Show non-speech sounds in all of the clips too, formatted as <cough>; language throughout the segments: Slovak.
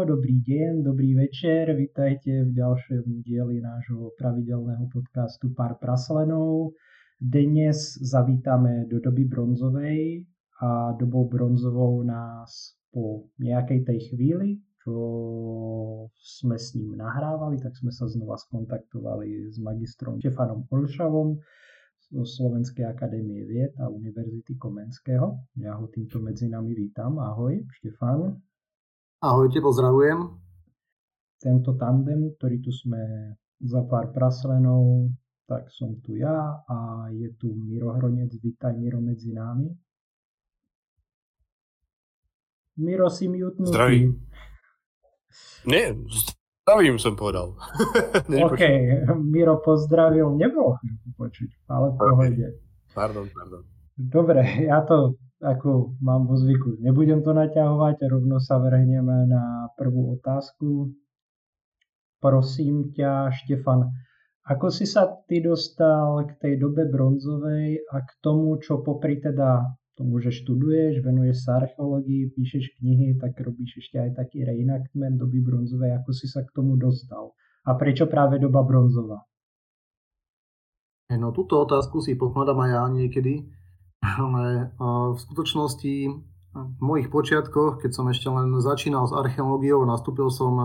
Ráno, dobrý deň, dobrý večer, vítajte v ďalšom dieli nášho pravidelného podcastu Pár praslenov. Dnes zavítame do doby bronzovej a dobou bronzovou nás po nejakej tej chvíli, čo sme s ním nahrávali, tak sme sa znova skontaktovali s magistrom Štefanom Olšavom zo Slovenskej akadémie vied a Univerzity Komenského. Ja ho týmto medzi nami vítam. Ahoj, Štefan. Ahojte, pozdravujem. Tento tandem, ktorý tu sme za pár praslenov, tak som tu ja a je tu Miro Hronec. Vítaj Miro medzi nami. Miro si mutnutý. Zdravím. Nie, zdravím som povedal. <laughs> OK, Miro pozdravil, nebolo počuť, ale v pohode. Pardon, pardon. Dobre, ja to ako mám vo zvyku. Nebudem to naťahovať, rovno sa vrhneme na prvú otázku. Prosím ťa, Štefan, ako si sa ty dostal k tej dobe bronzovej a k tomu, čo popri teda tomu, že študuješ, venuješ sa archeológii, píšeš knihy, tak robíš ešte aj taký reenactment doby bronzovej. Ako si sa k tomu dostal? A prečo práve doba bronzová? No túto otázku si pokladám aj ja niekedy ale v skutočnosti v mojich počiatkoch, keď som ešte len začínal s archeológiou, nastúpil som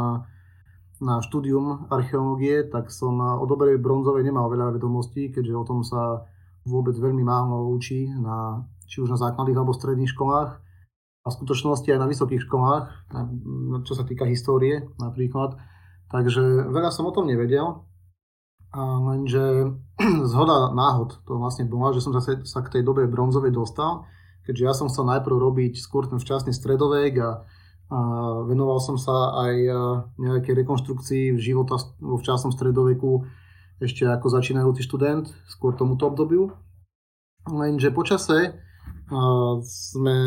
na štúdium archeológie, tak som o dobrej bronzovej nemal veľa vedomostí, keďže o tom sa vôbec veľmi málo učí, na, či už na základných alebo stredných školách a v skutočnosti aj na vysokých školách, čo sa týka histórie napríklad. Takže veľa som o tom nevedel lenže <clears throat> zhoda náhod to vlastne bola, že som zase sa k tej dobe bronzovej dostal, keďže ja som chcel najprv robiť skôr ten včasný stredovek a, a venoval som sa aj nejakej rekonštrukcii života vo včasnom stredoveku ešte ako začínajúci študent, skôr tomuto obdobiu. Lenže počase sme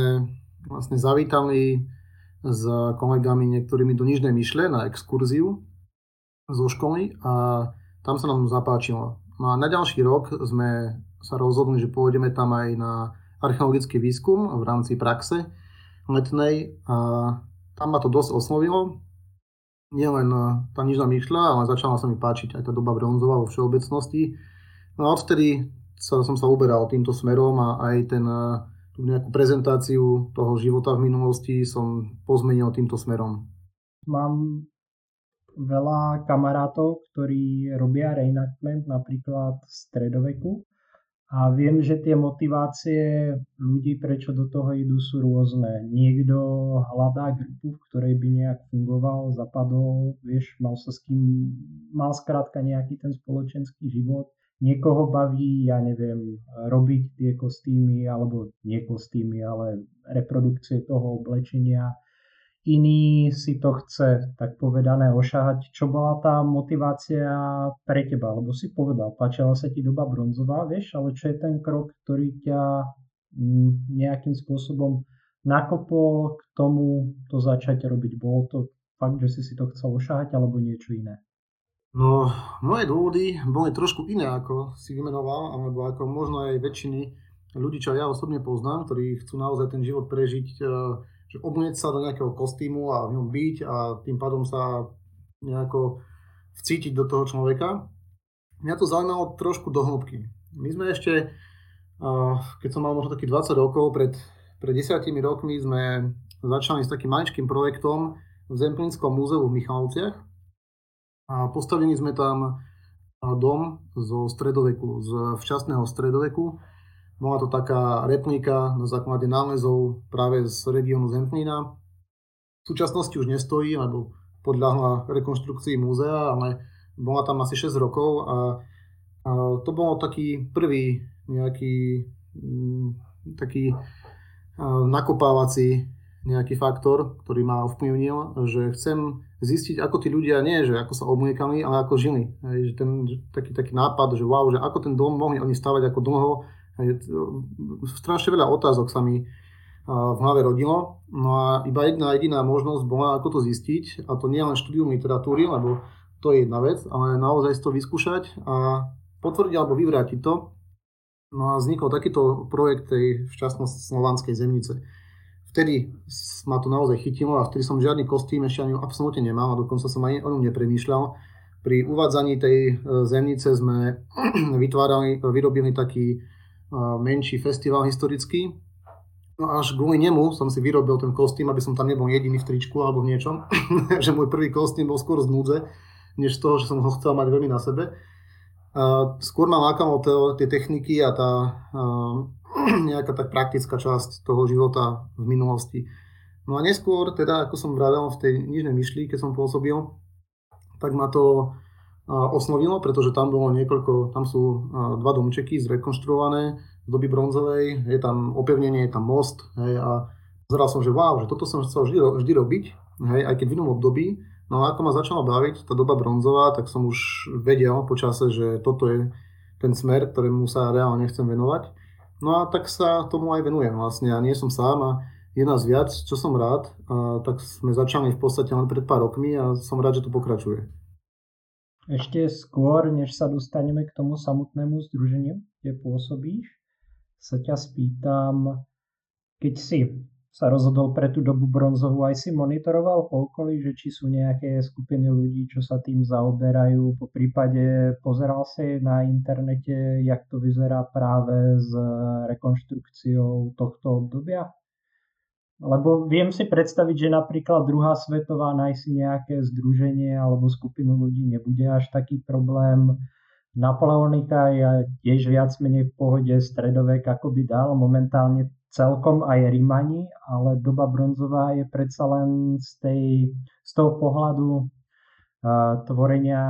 vlastne zavítali s kolegami niektorými do Nižnej Myšle na exkurziu zo školy a tam sa nám zapáčilo. No a na ďalší rok sme sa rozhodli, že pôjdeme tam aj na archeologický výskum v rámci praxe letnej a tam ma to dosť oslovilo. Nielen tá nižná myšľa, ale začala sa mi páčiť aj tá doba bronzová vo všeobecnosti. No a odtedy sa, som sa uberal týmto smerom a aj ten, tú nejakú prezentáciu toho života v minulosti som pozmenil týmto smerom. Mám veľa kamarátov, ktorí robia reenactment napríklad v stredoveku a viem, že tie motivácie ľudí, prečo do toho idú, sú rôzne. Niekto hľadá grupu, v ktorej by nejak fungoval, zapadol, vieš, mal sa s kým, mal skrátka nejaký ten spoločenský život. Niekoho baví, ja neviem, robiť tie kostýmy, alebo nie kostýmy, ale reprodukcie toho oblečenia iný si to chce, tak povedané, ošahať. Čo bola tá motivácia pre teba? Lebo si povedal, páčila sa ti doba bronzová, vieš, ale čo je ten krok, ktorý ťa mm, nejakým spôsobom nakopol k tomu to začať robiť? Bolo to fakt, že si si to chcel ošahať, alebo niečo iné? No, moje dôvody boli trošku iné, ako si vymenoval, alebo ako možno aj väčšiny ľudí, čo ja osobne poznám, ktorí chcú naozaj ten život prežiť eh, že obnieť sa do nejakého kostýmu a v ňom byť a tým pádom sa nejako vcítiť do toho človeka. Mňa to zaujímalo trošku do hĺbky. My sme ešte, keď som mal možno takých 20 rokov, pred, pred 10 rokmi sme začali s takým maličkým projektom v Zemplínskom múzeu v Michalovciach. A postavili sme tam dom zo stredoveku, z včasného stredoveku, bola to taká replika na základe nálezov práve z regiónu Zemplína. V súčasnosti už nestojí, lebo podľahla rekonštrukcii múzea, ale bola tam asi 6 rokov a, a to bol taký prvý nejaký m, mm, taký nakopávací nejaký faktor, ktorý ma ovplyvnil, že chcem zistiť, ako tí ľudia, nie že ako sa obmliekali, ale ako žili. Hej, že ten taký, taký nápad, že wow, že ako ten dom mohli oni stavať ako dlho, strašne veľa otázok sa mi v hlave rodilo. No a iba jedna jediná možnosť bola, ako to zistiť. A to nie len štúdium literatúry, lebo to je jedna vec, ale naozaj to vyskúšať a potvrdiť alebo vyvrátiť to. No a vznikol takýto projekt tej šťastno-slovanskej zemnice. V vtedy ma to naozaj chytilo a vtedy som žiadny kostým ešte ani absolútne nemal a dokonca som ani o ňom nepremýšľal. Pri uvádzaní tej e, zemnice sme <clears throat> vytvárali, vyrobili taký e, menší festival historický. No až kvôli nemu som si vyrobil ten kostým, aby som tam nebol jediný v tričku alebo v niečom. <laughs> že môj prvý kostým bol skôr z núdze, než toho, že som ho chcel mať veľmi na sebe. Skôr ma lákalo tie techniky a tá <clears throat> nejaká tak praktická časť toho života v minulosti. No a neskôr, teda ako som vravel v tej nižnej myšli, keď som pôsobil, tak ma to oslovilo, pretože tam bolo niekoľko, tam sú dva domčeky zrekonštruované z doby bronzovej, je tam opevnenie, je tam most hej, a pozeral som, že wow, že toto som chcel vždy, vždy robiť, hej, aj keď v inom období, no a ako ma začala baviť tá doba bronzová, tak som už vedel počase, že toto je ten smer, ktorému sa reálne chcem venovať. No a tak sa tomu aj venujem vlastne. Ja nie som sám a je nás viac, čo som rád. A tak sme začali v podstate len pred pár rokmi a som rád, že to pokračuje. Ešte skôr, než sa dostaneme k tomu samotnému združeniu, kde pôsobíš, sa ťa spýtam, keď si sa rozhodol pre tú dobu bronzovú, aj si monitoroval po okolí, že či sú nejaké skupiny ľudí, čo sa tým zaoberajú, po prípade pozeral si na internete, jak to vyzerá práve s rekonštrukciou tohto obdobia? Lebo viem si predstaviť, že napríklad druhá svetová nájsť nejaké združenie alebo skupinu ľudí nebude až taký problém. Napoleonika je tiež viac menej v pohode stredovek, ako by dal. Momentálne celkom aj Rímani, ale doba bronzová je predsa len z, tej, z toho pohľadu tvorenia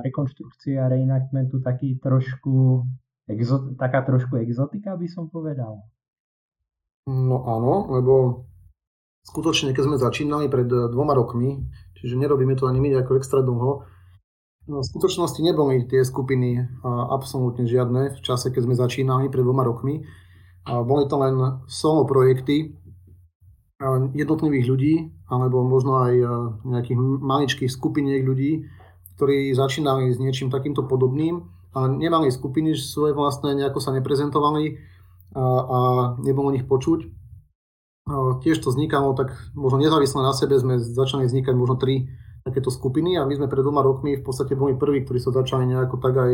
rekonštrukcie a reenactmentu taký trošku exo, taká trošku exotika by som povedal. No áno, lebo skutočne, keď sme začínali pred dvoma rokmi, čiže nerobíme to ani my ako extra dlho, no v skutočnosti neboli tie skupiny absolútne žiadne v čase, keď sme začínali pred dvoma rokmi. A boli to len solo projekty jednotlivých ľudí, alebo možno aj nejakých maličkých skupiniek ľudí, ktorí začínali s niečím takýmto podobným, ale nemali skupiny svoje vlastné, nejako sa neprezentovali a, a nebolo o nich počuť. A tiež to vznikalo tak možno nezávisle na sebe, sme začali vznikať možno tri takéto skupiny a my sme pred dvoma rokmi v podstate boli prví, ktorí sa začali nejako tak aj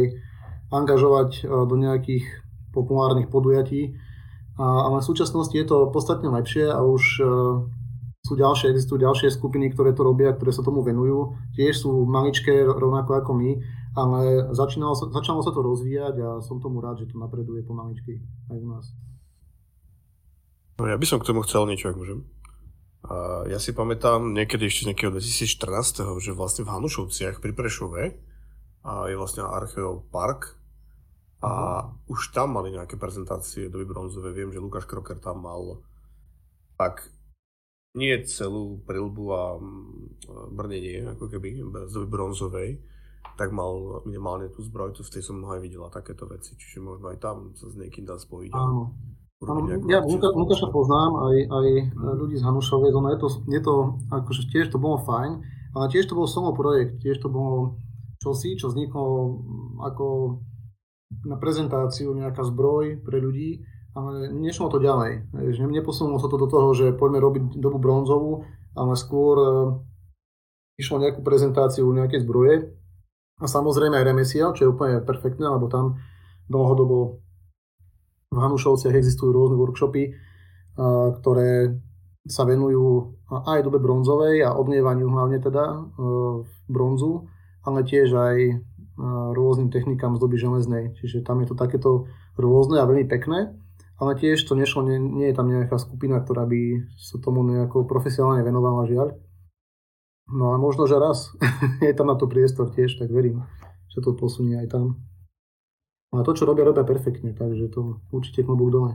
angažovať do nejakých populárnych podujatí ale v súčasnosti je to podstatne lepšie a už e, sú ďalšie, existujú ďalšie skupiny, ktoré to robia, ktoré sa tomu venujú. Tiež sú maličké, rovnako ako my, ale začínalo začalo sa to rozvíjať a som tomu rád, že to napreduje pomaličky aj u nás. No ja by som k tomu chcel niečo, ak môžem. A ja si pamätám niekedy ešte z nejakého 2014, že vlastne v Hanušovciach pri Prešove a je vlastne Archeov park a už tam mali nejaké prezentácie doby bronzové. Viem, že Lukáš Kroker tam mal tak nie celú prilbu a mm, brnenie, ako keby, z doby bronzovej, tak mal minimálne tú zbroj, to v tej som aj videla takéto veci, čiže možno aj tam sa s niekým dá spojiť. Áno. Ja Luka, Lukáša poznám, aj, aj ľudí z Hanušovej, no je to, je to, akože tiež to bolo fajn, ale tiež to bol solo projekt, tiež to bolo čosi, čo vzniklo ako na prezentáciu nejaká zbroj pre ľudí, ale nešlo to ďalej. Neposunulo sa to do toho, že poďme robiť dobu bronzovú, ale skôr e, išlo nejakú prezentáciu nejakej zbroje a samozrejme aj remesiel, čo je úplne perfektné, lebo tam dlhodobo v Hanušovciach existujú rôzne workshopy, e, ktoré sa venujú aj dobe bronzovej a obnievaniu hlavne teda e, bronzu, ale tiež aj rôznym technikám z doby železnej. Čiže tam je to takéto rôzne a veľmi pekné, ale tiež to nešlo, nie, nie je tam nejaká skupina, ktorá by sa tomu nejako profesionálne venovala, žiaľ. No ale možno, že raz <laughs> je tam na to priestor tiež, tak verím, že to posunie aj tam. Ale to, čo robia, robia perfektne, takže to určite klobúk dole.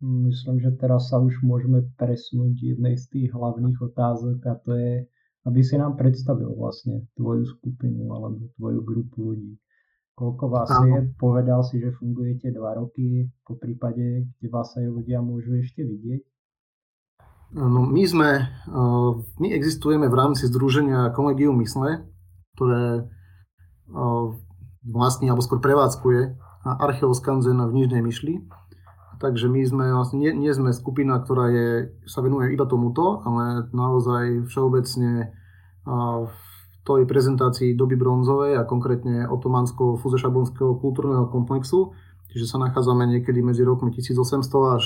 Myslím, že teraz sa už môžeme presunúť jednej z tých hlavných otázok a to je, aby si nám predstavil vlastne tvoju skupinu alebo tvoju grupu ľudí. Koľko vás Áno. je? Povedal si, že fungujete dva roky, po prípade, kde vás aj ľudia môžu ešte vidieť? No, my sme, my existujeme v rámci združenia Kolegium Mysle, ktoré vlastne, alebo skôr prevádzkuje Archeoskanzen v Nižnej Myšli. takže my sme vlastne, nie, nie sme skupina, ktorá je, sa venuje iba tomuto, ale naozaj všeobecne v tej prezentácii doby bronzovej a konkrétne otomansko-fuzešabonského kultúrneho komplexu, čiže sa nachádzame niekedy medzi rokmi 1800 až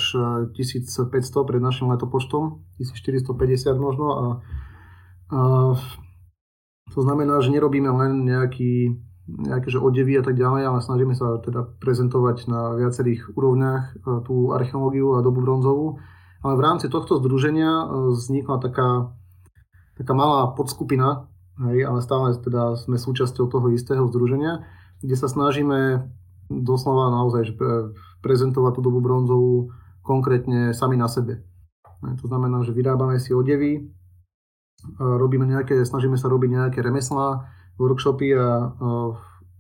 1500 pred našim letopočtom, 1450 možno a, a to znamená, že nerobíme len nejaký nejaké že odevy a tak ďalej, ale snažíme sa teda prezentovať na viacerých úrovniach e, tú archeológiu a dobu bronzovú. Ale v rámci tohto združenia e, vznikla taká, taká malá podskupina, hej, ale stále teda sme súčasťou toho istého združenia, kde sa snažíme doslova naozaj že prezentovať tú dobu bronzovú konkrétne sami na sebe. To znamená, že vyrábame si odevy, e, robíme nejaké, snažíme sa robiť nejaké remeslá, workshopy a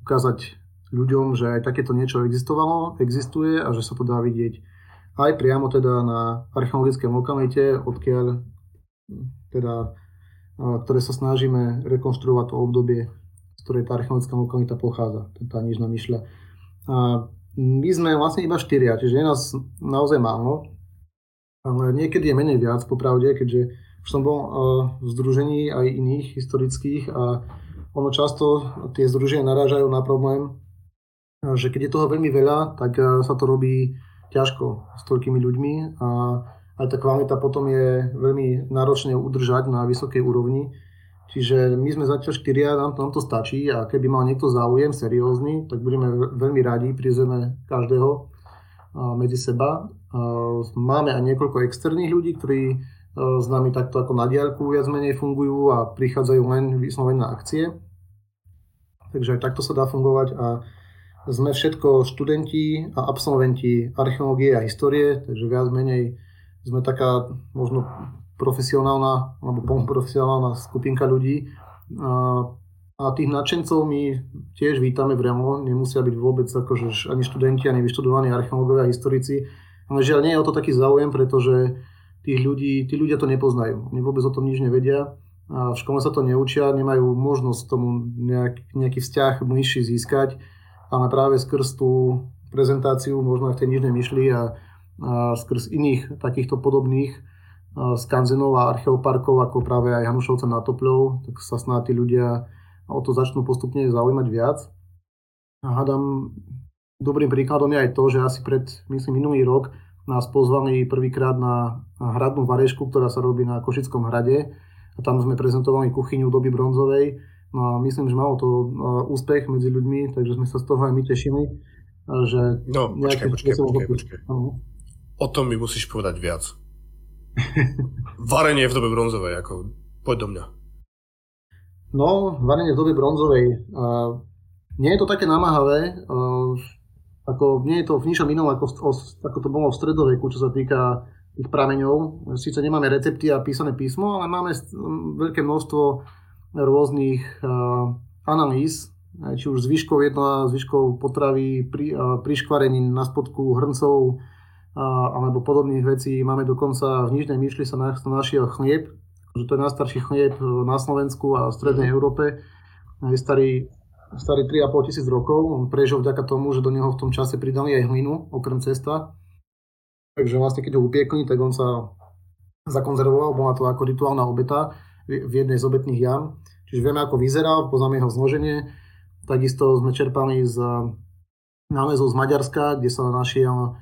ukázať ľuďom, že aj takéto niečo existovalo, existuje a že sa to dá vidieť aj priamo teda na archeologickém lokalite, odkiaľ teda, ktoré sa snažíme rekonštruovať to obdobie, z ktorej tá archeologická lokalita pochádza, tá nižná myšľa. A my sme vlastne iba štyria, čiže je nás naozaj málo, ale niekedy je menej viac, popravde, keďže už som bol v združení aj iných historických a ono často tie združenia narážajú na problém, že keď je toho veľmi veľa, tak eh, sa to robí ťažko s toľkými ľuďmi a aj tá kvalita potom je veľmi náročne udržať na vysokej úrovni. Čiže my sme zatiaľ štyria, nám, nám to stačí a keby mal niekto záujem seriózny, tak budeme veľmi radi, prizveme každého medzi seba. Máme aj niekoľko externých ľudí, ktorí s nami takto ako na diaľku viac menej fungujú a prichádzajú len vyslovene na akcie. Takže aj takto sa dá fungovať a sme všetko študenti a absolventi archeológie a histórie, takže viac menej sme taká možno profesionálna alebo polnoprofesionálna skupinka ľudí. A tých nadšencov my tiež vítame v Remo, nemusia byť vôbec akože ani študenti, ani vyštudovaní archeológovia historici, ale žiaľ nie je o to taký záujem, pretože tých ľudí, tí ľudia to nepoznajú. Oni vôbec o tom nič nevedia. A v škole sa to neučia, nemajú možnosť tomu nejak, nejaký vzťah myši získať, ale práve skrz tú prezentáciu, možno aj v tej nižnej myšli a, a skrz iných takýchto podobných skanzenov a archeoparkov, ako práve aj Hanušovca na Topľov, tak sa snáď tí ľudia o to začnú postupne zaujímať viac. A hádam, dobrým príkladom je aj to, že asi pred, myslím, minulý rok nás pozvali prvýkrát na hradnú varešku, ktorá sa robí na Košickom hrade a tam sme prezentovali kuchyňu doby bronzovej. No a myslím, že malo to úspech medzi ľuďmi, takže sme sa z toho aj my tešili. Že no, počkaj, počkaj, počkaj, počkaj. O tom mi musíš povedať viac. Varenie v dobe bronzovej, ako poď do mňa. No, varenie v dobe bronzovej. Uh, nie je to také namáhavé. Uh, ako, nie je to v ničom inom, ako, ako to bolo v stredoveku, čo sa týka tých prameňov. Sice nemáme recepty a písané písmo, ale máme veľké množstvo rôznych uh, analýz, či už zvyškov jedla, zvyškov potravy, pri, uh, priškvarenín na spodku hrncov alebo podobných vecí. Máme dokonca v Nižnej myšli sa našiel chlieb, že to je najstarší chlieb na Slovensku a v Strednej Európe. Je starý starý 3,5 tisíc rokov. On prežil vďaka tomu, že do neho v tom čase pridali aj hlinu, okrem cesta. Takže vlastne keď ho upiekli, tak on sa zakonzervoval, bola to ako rituálna obeta v jednej z obetných jam. Čiže vieme, ako vyzeral, poznáme jeho zloženie. Takisto sme čerpali z nálezov z Maďarska, kde sa našiel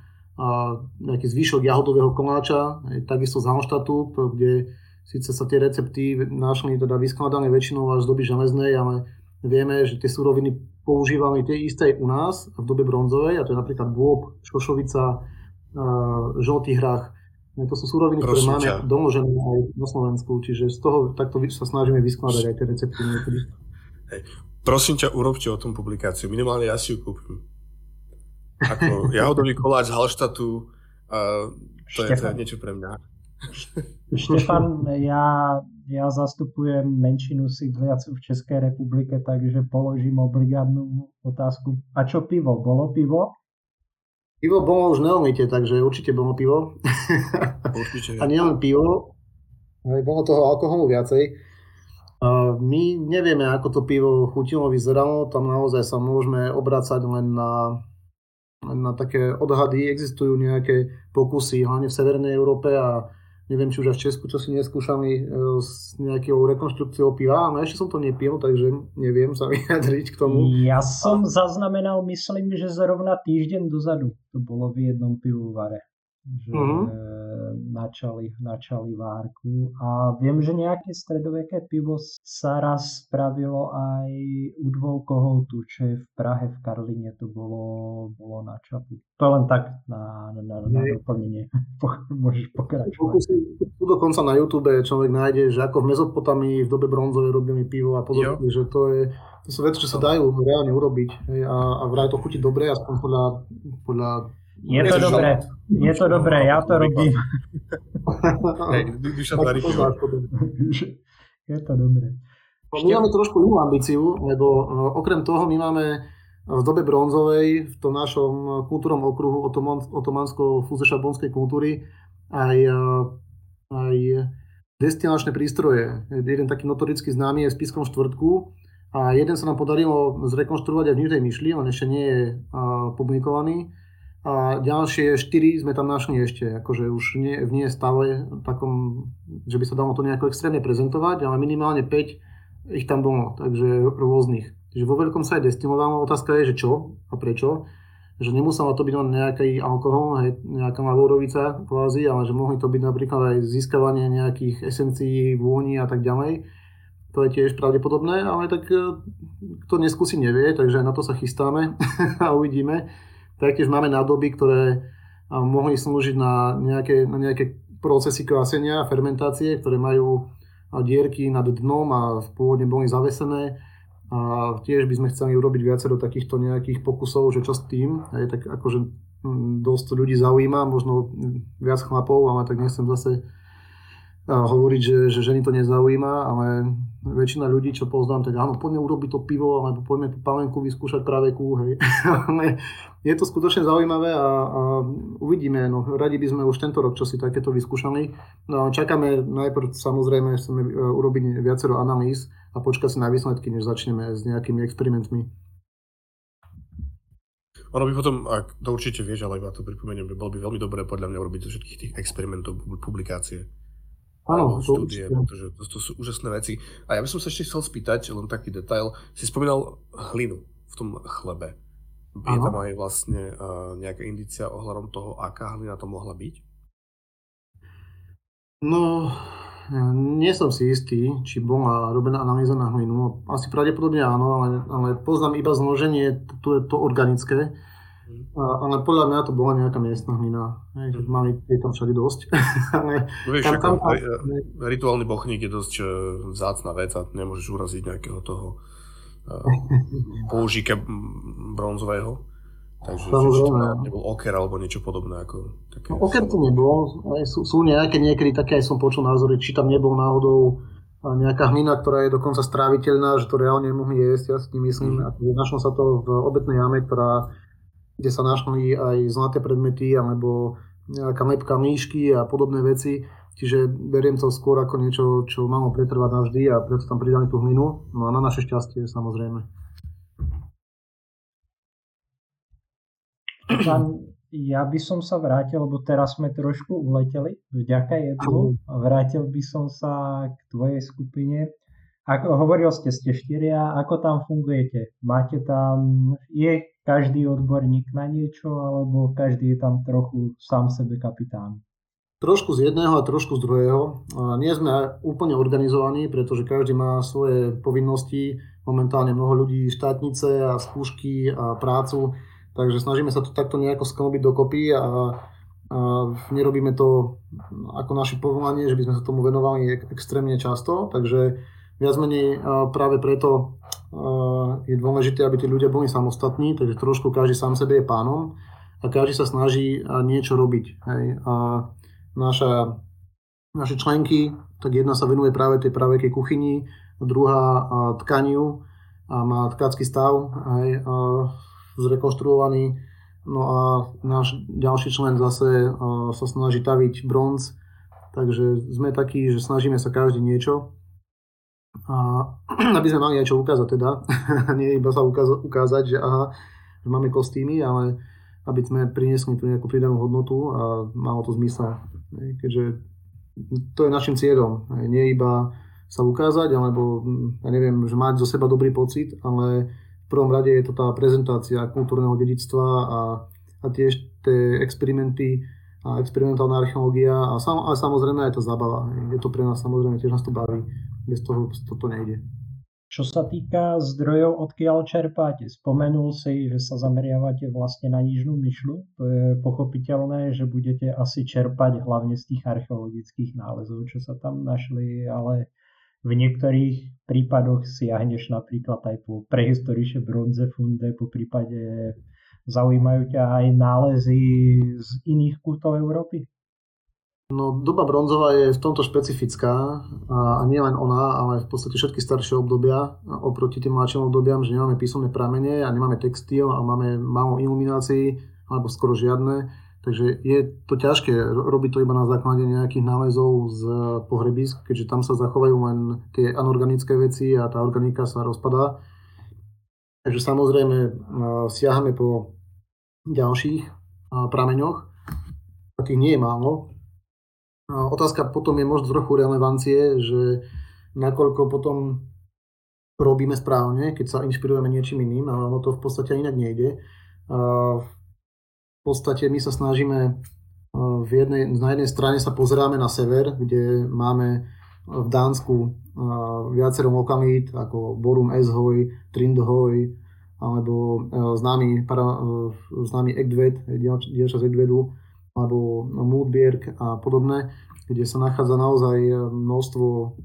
nejaký zvyšok jahodového koláča, takisto z Halštatu, kde síce sa tie recepty našli teda vyskladané väčšinou až z doby železnej, ale Vieme, že tie suroviny používali tie isté u nás v dobe bronzovej, a to je napríklad bôb, šošovica, žltý hrách. To sú suroviny, ktoré máme doložené aj na Slovensku, čiže z toho takto sa snažíme vyskladať aj tie recepty. Hej. Prosím ťa, urobte o tom publikáciu. Minimálne ja si ju kúpim. Ako jahodový koláč z Halštatu, uh, to, je, to je niečo pre mňa. Štefan, ja ja zastupujem menšinu sídliacu v Českej republike, takže položím obligátnu otázku. A čo pivo? Bolo pivo? Pivo bolo už neumite, takže určite bolo pivo. Určite. <laughs> A nielen pivo, bolo toho alkoholu viacej. My nevieme, ako to pivo chutilo, vyzeralo. Tam naozaj sa môžeme obracať len na na také odhady. Existujú nejaké pokusy, hlavne v Severnej Európe a neviem, či už aj v Česku, čo si neskúšali e, s nejakou rekonštrukciou piva, ale ešte som to nepil, takže neviem sa <laughs> vyjadriť k tomu. Ja som zaznamenal, myslím, že zrovna týždeň dozadu to bolo v jednom pivovare že uh-huh. Načali, načali várku. A viem, že nejaké stredoveké pivo sa raz spravilo aj u dvou tu, čo je v Prahe, v Karline, to bolo, bolo na čapu. To len tak na, na, na doplnenie. <laughs> Môžeš pokračovať. Tu dokonca na YouTube človek nájde, že ako v Mezopotamii v dobe bronzovej robili pivo a podobne, jo. že to je to sú veci, čo sa dajú reálne urobiť a, a vraj to chutí dobre, aspoň podľa, podľa je to dobré, je to dobré, ja to robím. <laughs> Je to dobré. My máme trošku inú ambíciu, lebo e, okrem toho my máme v dobe bronzovej v tom našom kultúrnom okruhu otomansko-fuzešabonskej kultúry aj, e, aj destilačné prístroje. Jeden taký notoricky známy je v Spiskom štvrtku a jeden sa nám podarilo zrekonštruovať aj v Nižnej Myšli, on ešte nie je publikovaný a ďalšie štyri sme tam našli ešte, akože už nie, v nie stave takom, že by sa dalo to nejako extrémne prezentovať, ale minimálne 5 ich tam bolo, takže rôznych. Takže vo veľkom sa aj destilovalo, otázka je, že čo a prečo. Že nemuselo to byť len nejaký alkohol, hej, nejaká lavorovica kvázi, ale že mohli to byť napríklad aj získavanie nejakých esencií, vôni a tak ďalej. To je tiež pravdepodobné, ale tak e, kto neskúsi nevie, takže na to sa chystáme <laughs> a uvidíme. Taktiež máme nádoby, ktoré mohli slúžiť na nejaké, na nejaké procesy kvásenia a fermentácie, ktoré majú dierky nad dnom a pôvodne boli zavesené. A tiež by sme chceli urobiť viacero takýchto nejakých pokusov, že čo s tým. Aj tak akože dosť ľudí zaujíma, možno viac chlapov, ale tak nechcem zase hovoriť, že, že ženy to nezaujíma, ale väčšina ľudí, čo poznám, tak áno, poďme urobiť to pivo, alebo poďme tú palenku vyskúšať praveku, hej. <laughs> je to skutočne zaujímavé a, a uvidíme, no radi by sme už tento rok čo si takéto vyskúšali. No, čakáme najprv, samozrejme, chceme e, urobiť viacero analýz a počkať si na výsledky, než začneme s nejakými experimentmi. Ono by potom, ak to určite vieš, ale iba to pripomeniem, by bolo by veľmi dobré podľa mňa urobiť zo všetkých tých experimentov publikácie Áno, to štúdie, pretože to, to sú úžasné veci. A ja by som sa ešte chcel spýtať, len taký detail. Si spomínal hlinu v tom chlebe. Je tam aj vlastne uh, nejaká indícia ohľadom toho, aká hlina to mohla byť? No, nie som si istý, či bola robená analýza na hlinu. Asi pravdepodobne áno, ale, ale poznám iba zloženie, to je to organické. A, ale podľa mňa to bola nejaká miestna hlina. Hej, mali je tam všade dosť. <laughs> ale no vieš, tam, tam, tam, rituálny bochník je dosť uh, vzácna vec a nemôžeš uraziť nejakého toho uh, <laughs> použíka bronzového. Takže či to nebol oker alebo niečo podobné. Ako také no, oker to nebol. Sú, sú nejaké niekedy také, aj som počul názory, či tam nebol náhodou nejaká hlina, ktorá je dokonca stráviteľná, že to reálne mohli jesť, ja si myslím. Mm. Našlo sa to v obetnej jame, ktorá kde sa našli aj zlaté predmety alebo nejaká lepka mýšky a podobné veci. Čiže beriem to skôr ako niečo, čo malo pretrvať navždy a preto tam pridali tú hlinu. No a na naše šťastie samozrejme. Pán, ja by som sa vrátil, lebo teraz sme trošku uleteli, vďaka jednu. Vrátil by som sa k tvojej skupine. Ako hovoril ste, ste štyria, ako tam fungujete? Máte tam, je každý odborník na niečo, alebo každý je tam trochu sám sebe kapitán? Trošku z jedného a trošku z druhého. Nie sme úplne organizovaní, pretože každý má svoje povinnosti. Momentálne mnoho ľudí štátnice a skúšky a prácu, takže snažíme sa to takto nejako sklbiť dokopy a, a nerobíme to ako naše povolanie, že by sme sa tomu venovali extrémne často, takže viac menej práve preto je dôležité, aby tí ľudia boli samostatní, takže trošku každý sám sebe je pánom a každý sa snaží niečo robiť. Hej. A naša, naše členky, tak jedna sa venuje práve tej pravekej kuchyni, druhá tkaniu a má tkacký stav hej, a zrekonštruovaný. No a náš ďalší člen zase sa snaží taviť bronz, takže sme takí, že snažíme sa každý niečo a <clears throat> aby sme mali aj čo ukázať teda, <laughs> nie iba sa ukázať, že aha, že máme kostýmy, ale aby sme priniesli tu nejakú pridanú hodnotu a malo to zmysel. Keďže to je našim cieľom. Nie iba sa ukázať, alebo ja neviem, že mať zo seba dobrý pocit, ale v prvom rade je to tá prezentácia kultúrneho dedictva a, a tiež tie experimenty a experimentálna archeológia a, sam, a samozrejme aj tá zábava. Je to pre nás samozrejme, tiež nás to baví. Bez toho toto nejde. Čo sa týka zdrojov, odkiaľ čerpáte, spomenul si, že sa zameriavate vlastne na Nižnú myšľu. To je pochopiteľné, že budete asi čerpať hlavne z tých archeologických nálezov, čo sa tam našli, ale v niektorých prípadoch siahneš napríklad aj po prehistoriše bronze funde, po prípade zaujímajú ťa aj nálezy z iných kultov Európy? No, doba bronzová je v tomto špecifická a, a nie len ona, ale v podstate všetky staršie obdobia oproti tým mladším obdobiam, že nemáme písomné pramene a nemáme textil a máme málo iluminácií alebo skoro žiadne. Takže je to ťažké robiť to iba na základe nejakých nálezov z pohrebisk, keďže tam sa zachovajú len tie anorganické veci a tá organika sa rozpadá. Takže samozrejme siahame po ďalších prameňoch, takých nie je málo, Otázka potom je možno trochu relevancie, že nakoľko potom robíme správne, keď sa inšpirujeme niečím iným, ale ono to v podstate inak nejde. V podstate my sa snažíme v jednej, na jednej strane sa pozeráme na sever, kde máme v Dánsku viacero lokalít ako Borum Eshoj, Trindhoj, alebo známy, známy Egdved, dielča z Egdvedu, alebo Moodbierg a podobné, kde sa nachádza naozaj množstvo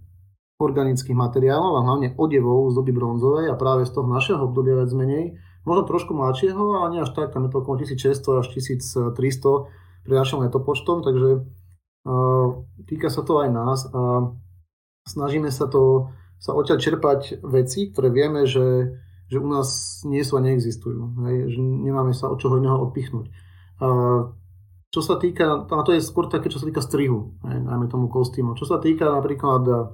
organických materiálov a hlavne odevov z doby bronzovej a práve z toho našeho obdobia viac menej, možno trošku mladšieho, ale nie až tak, tam je to okolo 1600 až 1300 pri našom letopočtom, takže týka sa to aj nás a snažíme sa to sa odtiaľ čerpať veci, ktoré vieme, že, že u nás nie sú a neexistujú. Hej, že nemáme sa od čoho iného odpichnúť. Uh, čo sa týka, a to je skôr také, čo sa týka strihu, najmä tomu kostýmu. Čo sa týka napríklad,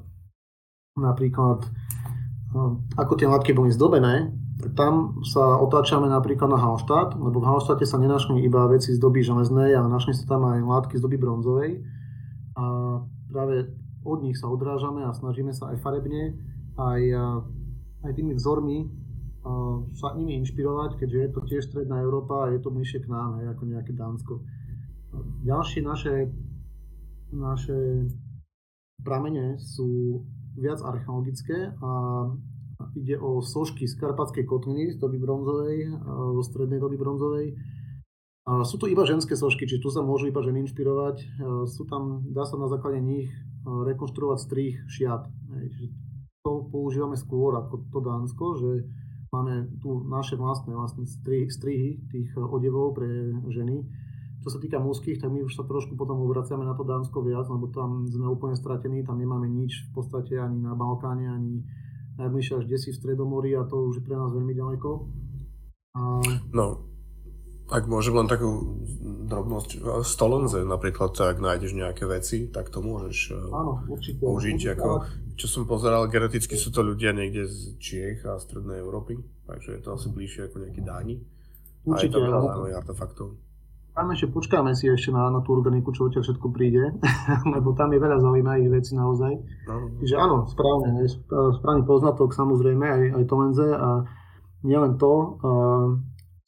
napríklad ako tie látky boli zdobené, tak tam sa otáčame napríklad na Hallstatt, lebo v Hallstatte sa nenašli iba veci z doby železnej, ale našli sa tam aj látky z doby bronzovej. A práve od nich sa odrážame a snažíme sa aj farebne, aj, aj tými vzormi sa nimi inšpirovať, keďže je to tiež stredná Európa a je to bližšie k nám, aj ako nejaké Dánsko. Ďalšie naše, naše pramene sú viac archeologické a ide o sošky z Karpatskej kotliny z doby bronzovej, zo strednej doby bronzovej. Sú to iba ženské sošky, čiže tu sa môžu iba ženy inšpirovať. Sú tam, dá sa na základe nich rekonštruovať strých šiat. To používame skôr ako to Dánsko, že máme tu naše vlastné, vlastné strihy tých odevov pre ženy čo sa týka mužských, tak my už sa trošku potom obraciame na to Dánsko viac, lebo tam sme úplne stratení, tam nemáme nič v podstate ani na Balkáne, ani najbližšie až desi v Stredomorí a to už je pre nás veľmi ďaleko. A... No, ak môžem len takú drobnosť, v Stolenze napríklad, ak nájdeš nejaké veci, tak to môžeš eh, Áno, určite, použiť. Určite, ako, čo som pozeral, geneticky sú to ľudia niekde z Čiech a Strednej Európy, takže je to asi bližšie ako nejakí Dáni. Určite, a je to veľa artefaktov. Tam ešte počkáme si ešte na, na tú organiku, čo odtiaľ všetko príde, <laughs> lebo tam je veľa zaujímavých vecí naozaj. No. Čiže áno, správne, správny poznatok samozrejme, aj, aj to lenze a nielen to,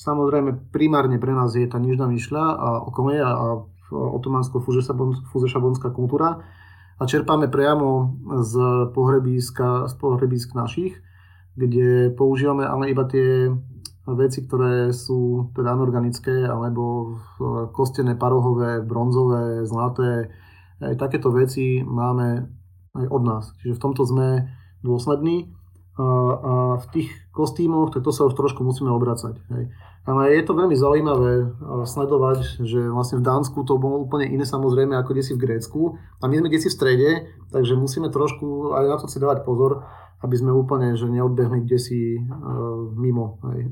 samozrejme primárne pre nás je tá nižná myšľa a okolie a, a otomansko-fuzešabonská kultúra a čerpáme priamo z pohrebíska, z pohrebísk našich, kde používame ale iba tie veci, ktoré sú teda anorganické, alebo kostené, parohové, bronzové, zlaté. Aj takéto veci máme aj od nás. Čiže v tomto sme dôslední. A, a v tých kostýmoch, tak to sa už trošku musíme obracať. Hej. Ale je to veľmi zaujímavé sledovať, že vlastne v Dánsku to bolo úplne iné samozrejme ako desi v Grécku. A my sme desi v strede, takže musíme trošku aj na to si dávať pozor, aby sme úplne že neodbehli kde si uh, mimo. Hej. <laughs>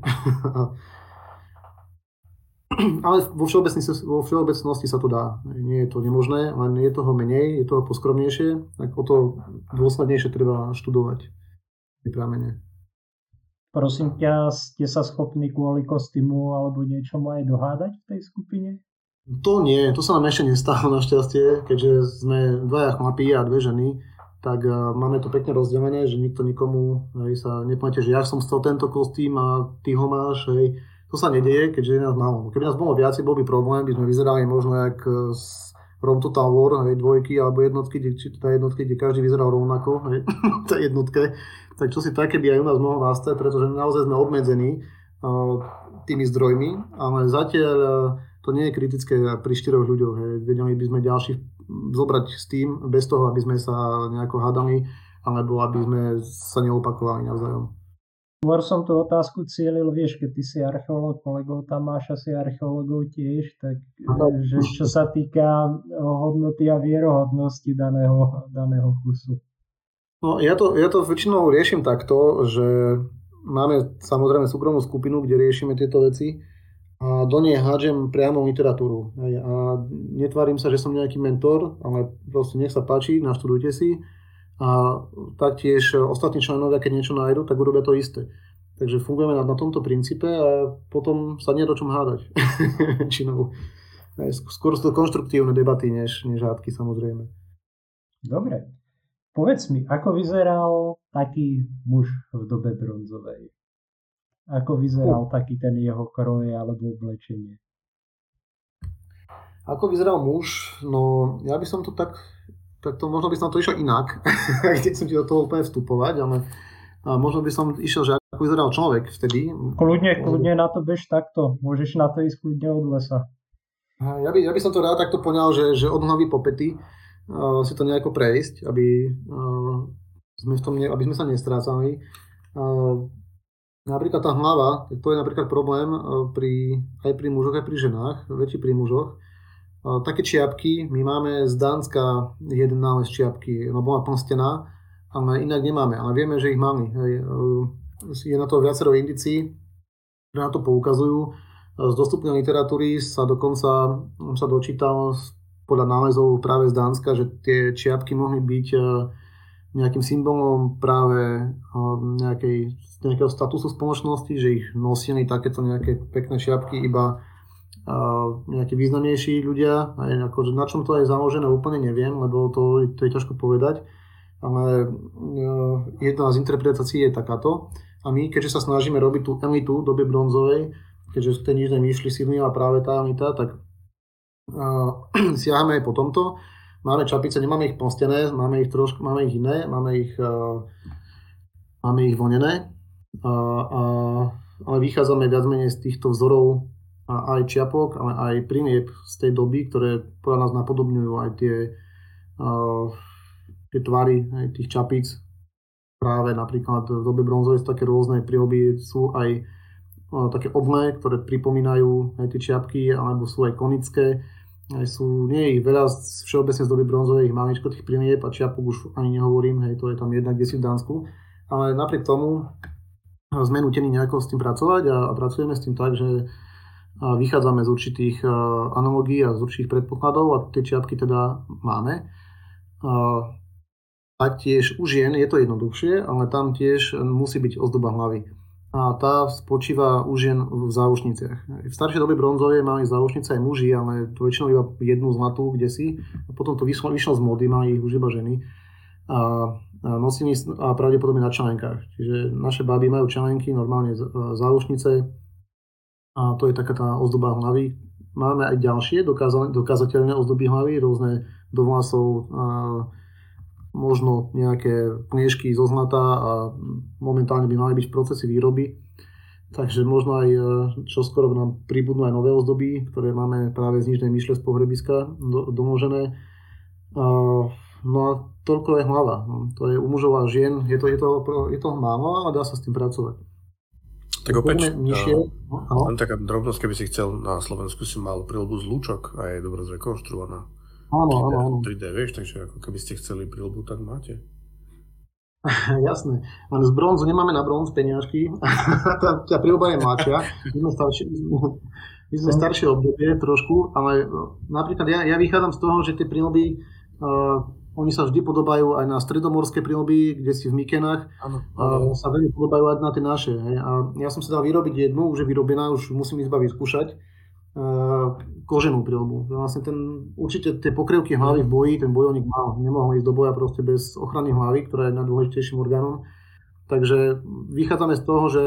Ale vo všeobecnosti, vo všeobecnosti sa to dá. Nie je to nemožné, len je toho menej, je toho poskromnejšie, tak o to dôslednejšie treba študovať pramene. Prosím ťa, ste sa schopní kvôli kostýmu alebo niečomu aj dohádať v tej skupine? To nie, to sa nám ešte nestalo našťastie, keďže sme dvaja chlapí a dve ženy, tak uh, máme to pekne rozdelené, že nikto nikomu hej, sa nepoviete, že ja som chcel tento kostým a ty ho máš, hej. To sa nedieje, keďže je nás málo. Keby nás bolo viac, bol by problém, by sme vyzerali možno jak z Rom Total War, hej, dvojky alebo jednotky, či teda jednotky, kde každý vyzeral rovnako, hej, <laughs> tej jednotke. Tak čo si také by aj u nás mohlo nastať, pretože naozaj sme obmedzení uh, tými zdrojmi, ale zatiaľ uh, to nie je kritické pri štyroch ľuďoch. Hej. Vedeli by sme ďalších zobrať s tým, bez toho, aby sme sa nejako hádali, alebo aby sme sa neopakovali navzájom. Skôr som tú otázku cieľil, vieš, keď ty si archeológ, kolegov tam máš asi archeológov tiež, tak no. že čo sa týka hodnoty a vierohodnosti daného, daného kusu. No ja to, ja to väčšinou riešim takto, že máme samozrejme súkromnú skupinu, kde riešime tieto veci a do nej hádžem priamo literatúru. A netvárim sa, že som nejaký mentor, ale proste nech sa páči, naštudujte si a taktiež ostatní členovia, keď niečo nájdu, tak urobia to isté. Takže fungujeme na, na tomto princípe a potom sa nie do čom hádať. <laughs> Činou. Skôr sú to konštruktívne debaty, než, než hádky samozrejme. Dobre. Povedz mi, ako vyzeral taký muž v dobe bronzovej? Ako vyzeral taký ten jeho kroj alebo oblečenie? Ako vyzeral muž? No, ja by som to tak tak to možno by som to išiel inak, <laughs> som ti do toho úplne vstupovať, ale a možno by som išiel, že ako vyzeral človek vtedy. Kľudne, kľudne na to bež takto, môžeš na to ísť kľudne od lesa. Ja by, ja by som to rád takto poňal, že, že od hlavy po pety uh, si to nejako prejsť, aby, uh, sme v tom ne, aby sme sa nestrácali. Uh, napríklad tá hlava, to je napríklad problém uh, pri, aj pri mužoch, aj pri ženách, väčší pri mužoch, také čiapky, my máme z Dánska jeden nález čiapky, no bola plnstená, ale inak nemáme, ale vieme, že ich máme. Hej. Je na to viacero indicií, ktoré na to poukazujú. Z dostupnej literatúry sa dokonca sa dočítal podľa nálezov práve z Dánska, že tie čiapky mohli byť e, nejakým symbolom práve e, nejakej, nejakého statusu spoločnosti, že ich nosili takéto nejaké pekné čiapky iba nejakí významnejší ľudia, aj akože na čom to je založené úplne neviem, lebo to, to je ťažko povedať, ale e, jedna z interpretácií je takáto. A my, keďže sa snažíme robiť tú elitu doby bronzovej, keďže v tej nižnej myšli silnila práve tá elita, tak <clears throat> siahame aj po tomto. Máme čapice, nemáme ich postené, máme ich trošku, máme ich iné, máme ich, uh, máme ich vonené, uh, uh, ale vychádzame viac menej z týchto vzorov aj čiapok, ale aj prinieb z tej doby, ktoré podľa nás napodobňujú aj tie, uh, tie tvary aj tých čapíc. Práve napríklad v dobe bronzovej sú také rôzne príhoby, sú aj uh, také oblé, ktoré pripomínajú aj tie čiapky, alebo sú aj konické. Aj sú, nie ich veľa, všeobecne z doby bronzovej ich maličko tých prinieb a čiapok už ani nehovorím, hej, to je tam jedna, kde si v Dánsku. Ale napriek tomu sme nutení nejako s tým pracovať a, a pracujeme s tým tak, že vychádzame z určitých analogií a z určitých predpokladov a tie čiapky teda máme. A tiež u žien je to jednoduchšie, ale tam tiež musí byť ozdoba hlavy. A tá spočíva u žien v záušniciach. V staršej dobe bronzovej mali záušnice aj muži, ale to väčšinou iba jednu zlatú kde si. A potom to vyšlo, vyšlo z mody, mali ich už iba ženy. A, a nosili a pravdepodobne na členkách. Čiže naše baby majú členky, normálne záušnice, a to je taká tá ozdoba hlavy. Máme aj ďalšie dokázateľné ozdoby hlavy, rôzne do vlasov, možno nejaké knižky zo zlata a momentálne by mali byť v procese výroby. Takže možno aj e, čo skoro nám pribudnú aj nové ozdoby, ktoré máme práve z nižnej myšle z pohrebiska do, domožené. No a toľko je hlava. No, to je u mužov a žien, je to, je, to, je to málo, ale dá sa s tým pracovať. Tak opäť, nižšie, uh, len taká drobnosť, keby si chcel na Slovensku si mal prílbu z lúčok a je dobre zrekonštruovaná. Áno, áno, áno. 3D, vieš, takže ako keby ste chceli prílbu, tak máte. <laughs> Jasné, len z bronzu nemáme na bronz peniažky, <laughs> tá, tá prílba je mladšia, my sme staršie, my sme staršie obdobie trošku, ale napríklad ja, ja vychádzam z toho, že tie prílby uh, oni sa vždy podobajú aj na stredomorské prílby, kde si v Mykenách. Áno. A sa veľmi podobajú aj na tie naše. Hej. A ja som sa dal vyrobiť jednu, už je vyrobená, už musím ísť vyskúšať. Uh, koženú prílbu. Vlastne ten, určite tie pokrevky hlavy v boji, ten bojovník mal, nemohol ísť do boja proste bez ochrany hlavy, ktorá je najdôležitejším orgánom. Takže vychádzame z toho, že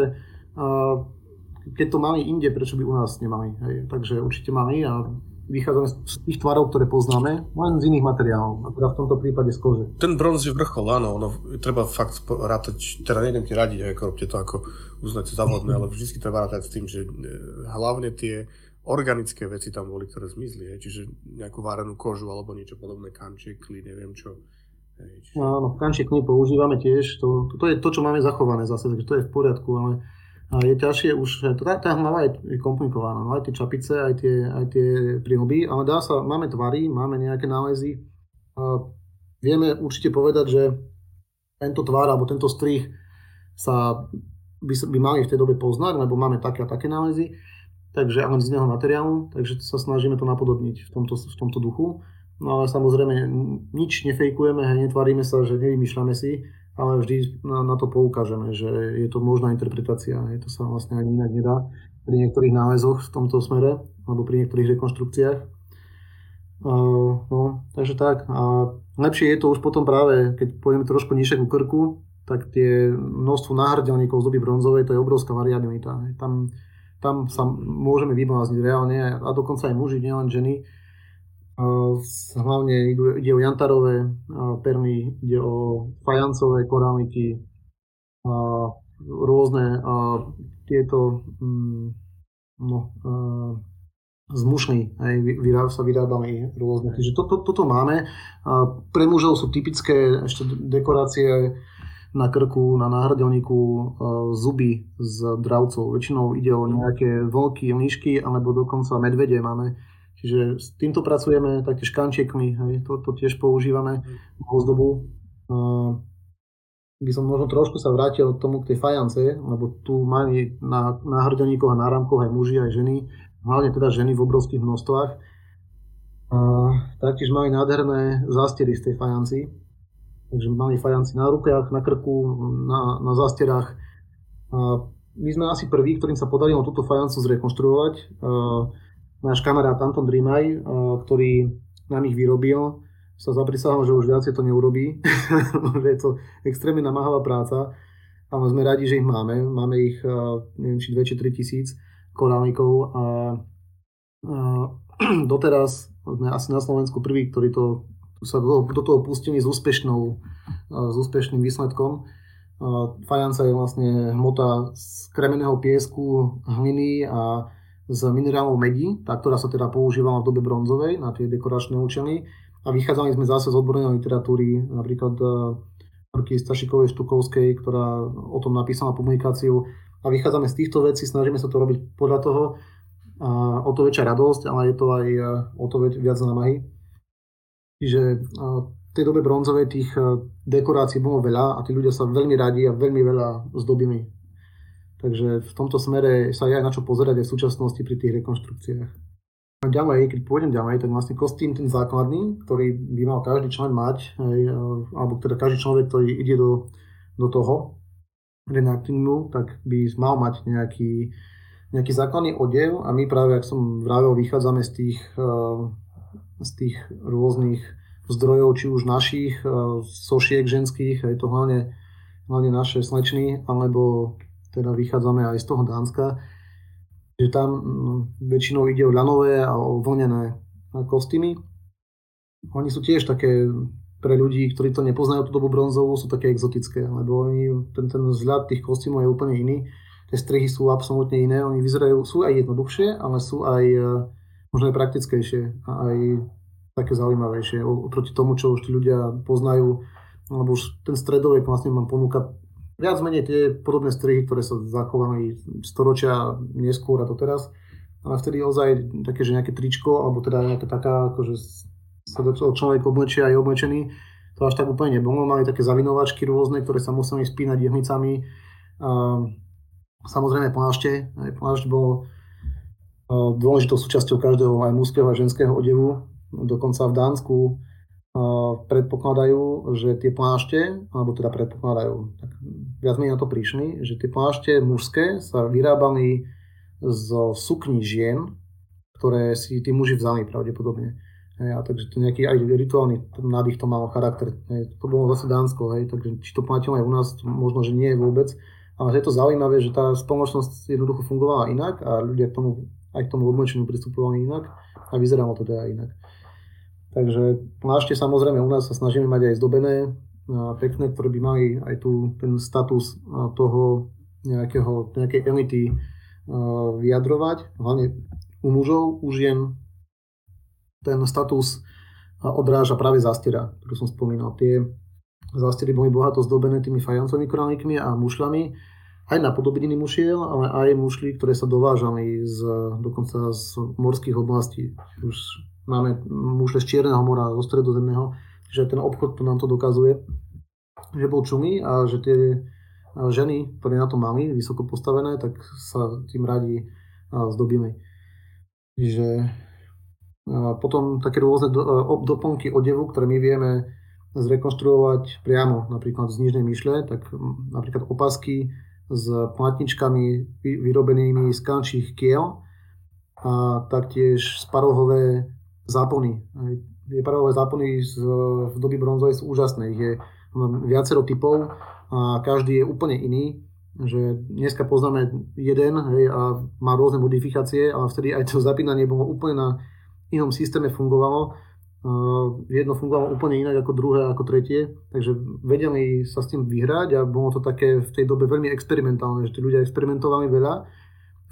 keď to mali inde, prečo by u nás nemali. Hej. Takže určite mali a vychádzame z tých tvarov, ktoré poznáme, len z iných materiálov, a teda v tomto prípade z kože. Ten bronz je vrchol, áno, ono, treba fakt rátať, teda nejdem ti radiť, ako robte to ako uznáte závodné, <laughs> ale vždy treba rátať s tým, že e, hlavne tie organické veci tam boli, ktoré zmizli, hej, čiže nejakú várenú kožu alebo niečo podobné, kančekly, neviem čo. Hej, čiže... Áno, kančekly používame tiež, to, to, to je to, čo máme zachované zase, takže to je v poriadku, ale je ťažšie už, tá, tá hlava je, je komplikovaná, no, aj tie čapice, aj tie, aj tie príhuby, ale dá sa, máme tvary, máme nejaké nálezy. A vieme určite povedať, že tento tvar alebo tento strih sa by, by mali v tej dobe poznať, lebo máme také a také nálezy, takže ale z iného materiálu, takže sa snažíme to napodobniť v tomto, v tomto duchu. No ale samozrejme nič nefejkujeme, netvaríme sa, že nevymýšľame si, ale vždy na, na to poukážeme, že je to možná interpretácia, je to sa vlastne ani inak nedá pri niektorých nálezoch v tomto smere, alebo pri niektorých rekonštrukciách. Uh, no, takže tak. A lepšie je to už potom práve, keď pôjdeme trošku nižšie ku krku, tak tie množstvo náhrdelníkov z doby bronzovej, to je obrovská variabilita. Tam, tam sa môžeme vyblázniť reálne a dokonca aj muži, nielen ženy, Hlavne ide o jantarové perly, ide o fajancové korámiky, rôzne tieto mm, no, z mušny sa vyrábali rôzne. Takže to, to, toto máme. Pre mužov sú typické ešte dekorácie na krku, na náhrdelníku zuby z dravcov. Väčšinou ide o nejaké vlky, myšky alebo dokonca medvede máme Čiže s týmto pracujeme, taktiež kančiekmi, hej, to, to tiež používame v ozdobu. Uh, by som možno trošku sa vrátil k tomu k tej fajance, lebo tu mali na, na hrdelníkoch a náramkoch aj muži, aj ženy, hlavne teda ženy v obrovských množstvách. Uh, taktiež mali nádherné zástery z tej fajanci. Takže mali fajanci na rukách, na krku, na, na zásterách. Uh, my sme asi prví, ktorým sa podarilo túto fajancu zrekonštruovať. Náš kamarát Anton Drimaj, ktorý nám ich vyrobil, sa zaprisahol, že už viacej to neurobí, <laughs> je to extrémne namáhavá práca, ale sme radi, že ich máme. Máme ich, neviem, či 2 či 3 tisíc korálnikov a, a <clears throat> doteraz sme asi na Slovensku prví, ktorí to, sa do, do toho pustili s, úspešnou, s úspešným výsledkom. Fajanca je vlastne hmota z kremeného piesku, hliny a z minerálov medí, tá, ktorá sa teda používala v dobe bronzovej na tie dekoračné účely. A vychádzali sme zase z odbornej literatúry, napríklad Marky Stašikovej Štukovskej, ktorá o tom napísala publikáciu. A vychádzame z týchto vecí, snažíme sa to robiť podľa toho. A o to väčšia radosť, ale je to aj o to viac námahy. Čiže v tej dobe bronzovej tých dekorácií bolo veľa a tí ľudia sa veľmi radi a veľmi veľa zdobili Takže v tomto smere sa je aj na čo pozerať aj v súčasnosti pri tých rekonštrukciách. Ďalej, keď pôjdem ďalej, tak vlastne kostým ten základný, ktorý by mal každý člen mať, alebo teda každý človek, ktorý ide do, do toho reenactingu, tak by mal mať nejaký, nejaký základný odev a my práve, ak som vravel, vychádzame z tých, z tých rôznych zdrojov, či už našich, sošiek ženských, je to hlavne, hlavne naše slečny, alebo teda vychádzame aj z toho Dánska, že tam väčšinou ide o ľanové a o vlnené kostýmy. Oni sú tiež také pre ľudí, ktorí to nepoznajú tú dobu bronzovú, sú také exotické, lebo oni, ten, ten vzhľad tých kostýmov je úplne iný. Tie strihy sú absolútne iné, oni vyzerajú, sú aj jednoduchšie, ale sú aj e, možno aj praktickejšie a aj také zaujímavejšie oproti tomu, čo už tí ľudia poznajú, lebo už ten stredovek vlastne mám ponúka viac menej tie podobné strihy, ktoré sa zachovali storočia neskôr a to teraz. Ale vtedy ozaj také, že nejaké tričko, alebo teda nejaká taká, akože sa do človek oblečie aj oblečený, to až tak úplne nebolo. Mali také zavinovačky rôzne, ktoré sa museli spínať jehnicami. Samozrejme plášte. Plášť bol dôležitou súčasťou každého aj mužského a ženského odevu. Dokonca v Dánsku predpokladajú, že tie plášte, alebo teda predpokladajú, tak viac menej na to prišli, že tie plášte mužské sa vyrábali zo sukní žien, ktoré si tí muži vzali pravdepodobne. Hej, a takže to nejaký aj rituálny nádych to malo charakter. Hej, to bolo zase Dánsko, hej, takže či to platilo aj u nás, možno, že nie vôbec. Ale je to zaujímavé, že tá spoločnosť jednoducho fungovala inak a ľudia k tomu, aj k tomu oblečeniu pristupovali inak a vyzeralo to teda inak. Takže plášte samozrejme u nás sa snažíme mať aj zdobené, pekné, ktoré by mali aj tu ten status toho nejakého, nejakej elity vyjadrovať, hlavne u mužov, u žien ten status odráža práve zástera, ktorú som spomínal. Tie zástery boli bohato zdobené tými fajancovými korálikmi a mušľami, aj na podobeniny mušiel, ale aj mušly, ktoré sa dovážali z, dokonca z morských oblastí. Už máme mušle z Čierneho mora, zo Stredozemného, že ten obchod to nám to dokazuje, že bol čumý a že tie ženy, ktoré na to mali, vysoko postavené, tak sa tým radi zdobili. Čiže potom také rôzne doplnky odevu, ktoré my vieme zrekonštruovať priamo, napríklad z nižnej myšle, tak napríklad opasky s platničkami vyrobenými z kančích kiel a taktiež sparohové zápony. Tie parovové zápony z, v doby bronzovej sú úžasné. Ich je viacero typov a každý je úplne iný. Že dneska poznáme jeden hej, a má rôzne modifikácie, ale vtedy aj to zapínanie bolo úplne na inom systéme fungovalo. Uh, jedno fungovalo úplne inak ako druhé, ako tretie, takže vedeli sa s tým vyhrať a bolo to také v tej dobe veľmi experimentálne, že tí ľudia experimentovali veľa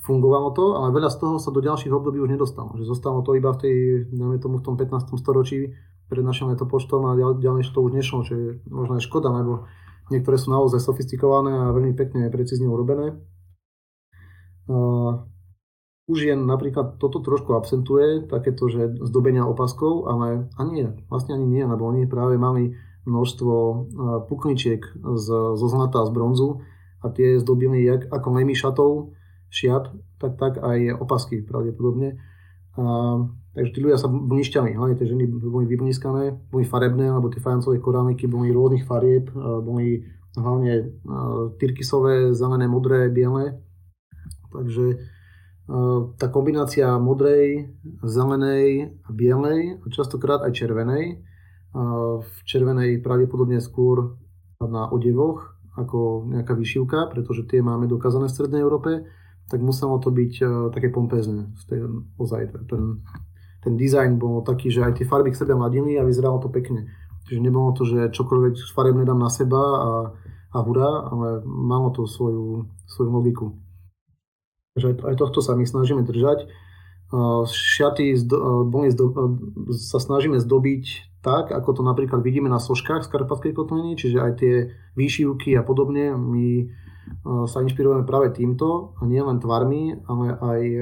fungovalo to, ale veľa z toho sa do ďalších období už nedostalo. Že zostalo to iba v tej, dajme tomu v tom 15. storočí pred našim letopočtom a ďalej to už nešlo, čo je možno aj škoda, lebo niektoré sú naozaj sofistikované a veľmi pekne precízne urobené. Už jen napríklad toto trošku absentuje, takéto, že zdobenia opaskov, ale a nie, vlastne ani nie, lebo oni práve mali množstvo pukničiek z, zo zlata a z bronzu a tie zdobili jak, ako najmý šatov, šiat, tak, tak aj opasky pravdepodobne. A, takže tí ľudia sa bunišťali, hlavne tie ženy boli vyblískané, boli farebné, alebo tie fajancové korániky boli rôznych farieb, boli hlavne tyrkysové, zelené, modré, biele. Takže tá kombinácia modrej, zelenej a bielej a častokrát aj červenej. V červenej pravdepodobne skôr na odevoch ako nejaká vyšivka, pretože tie máme dokázané v Strednej Európe tak muselo to byť uh, také pompezné. Ozaj, ten, ten dizajn bol taký, že aj tie farby k sebe mladili a vyzeralo to pekne. Čiže nebolo to, že čokoľvek farebné dám na seba a, a hurá, ale malo to svoju, svoju logiku. Takže aj, tohto sa my snažíme držať. Uh, šaty zdo, uh, zdo, uh, sa snažíme zdobiť tak, ako to napríklad vidíme na soškách z Karpatskej kotliny, čiže aj tie výšivky a podobne. My sa inšpirujeme práve týmto, a nie len tvarmi, ale aj e,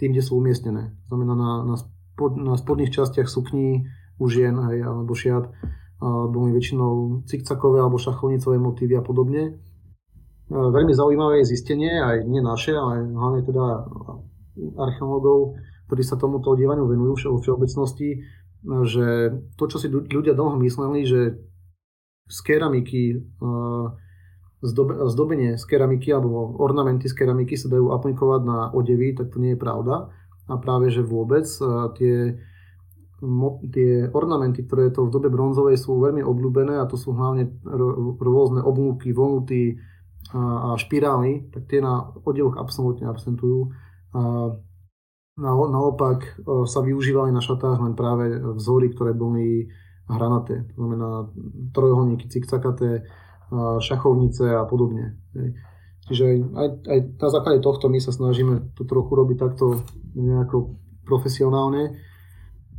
tým, kde sú umiestnené. Znamená na, na, spod, na spodných častiach sukní u žien hej, alebo šiat boli väčšinou cikcakové alebo šachovnicové motívy a podobne. E, veľmi zaujímavé je zistenie, aj nie naše, ale hlavne teda archeológov, ktorí sa tomuto dievaniu venujú vo všeobecnosti, že to, čo si ľudia dlho mysleli, že z keramiky zdobenie z keramiky alebo ornamenty z keramiky sa dajú aplikovať na odevy, tak to nie je pravda. A práve, že vôbec tie, tie ornamenty, ktoré to v dobe bronzovej sú veľmi obľúbené a to sú hlavne rôzne oblúky, vonuty a, a špirály, tak tie na odevoch absolútne absentujú. A naopak e, sa využívali na šatách len práve vzory, ktoré boli hranaté. To znamená trojuholníky, cikcakaté, šachovnice a podobne. Čiže aj, aj na základe tohto my sa snažíme to trochu robiť takto nejako profesionálne.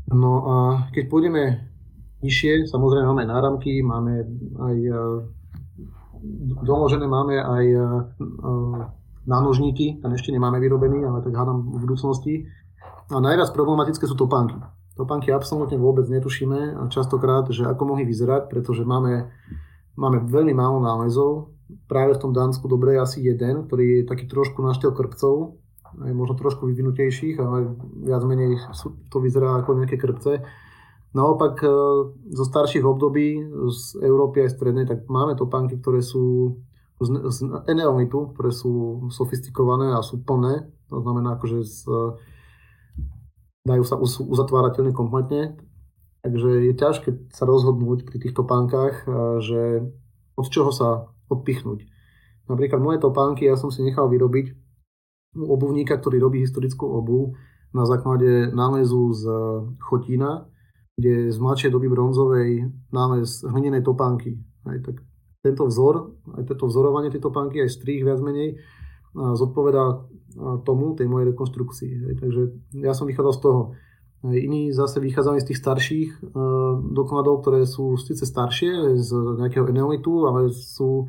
No a keď pôjdeme nižšie, samozrejme máme náramky, máme aj e, doložené máme aj e, e, nánožníky, ten ešte nemáme vyrobený, ale tak hádam v budúcnosti. A najviac problematické sú topánky. Topánky absolútne vôbec netušíme a častokrát, že ako mohli vyzerať, pretože máme Máme veľmi málo nálezov. Práve v tom Dánsku dobre je asi jeden, ktorý je taký trošku na štýl krpcov, aj možno trošku vyvinutejších, ale viac menej to vyzerá ako nejaké krpce. Naopak zo starších období z Európy aj strednej, tak máme topánky, ktoré sú z, z enelmitu, ktoré sú sofistikované a sú plné. To znamená, akože z, dajú sa uzatvárateľne kompletne. Takže je ťažké sa rozhodnúť pri týchto pánkach, že od čoho sa odpichnúť. Napríklad moje topánky ja som si nechal vyrobiť u obuvníka, ktorý robí historickú obu na základe nálezu z Chotína, kde z mladšej doby bronzovej nález hlinenej topánky. Aj, tak tento vzor, aj toto vzorovanie tejto pánky, aj strých viac menej, zodpoveda tomu, tej mojej rekonstrukcii. Takže ja som vychádzal z toho. Iní zase vychádzali z tých starších dokladov, ktoré sú síce staršie, z nejakého enelitu, ale sú,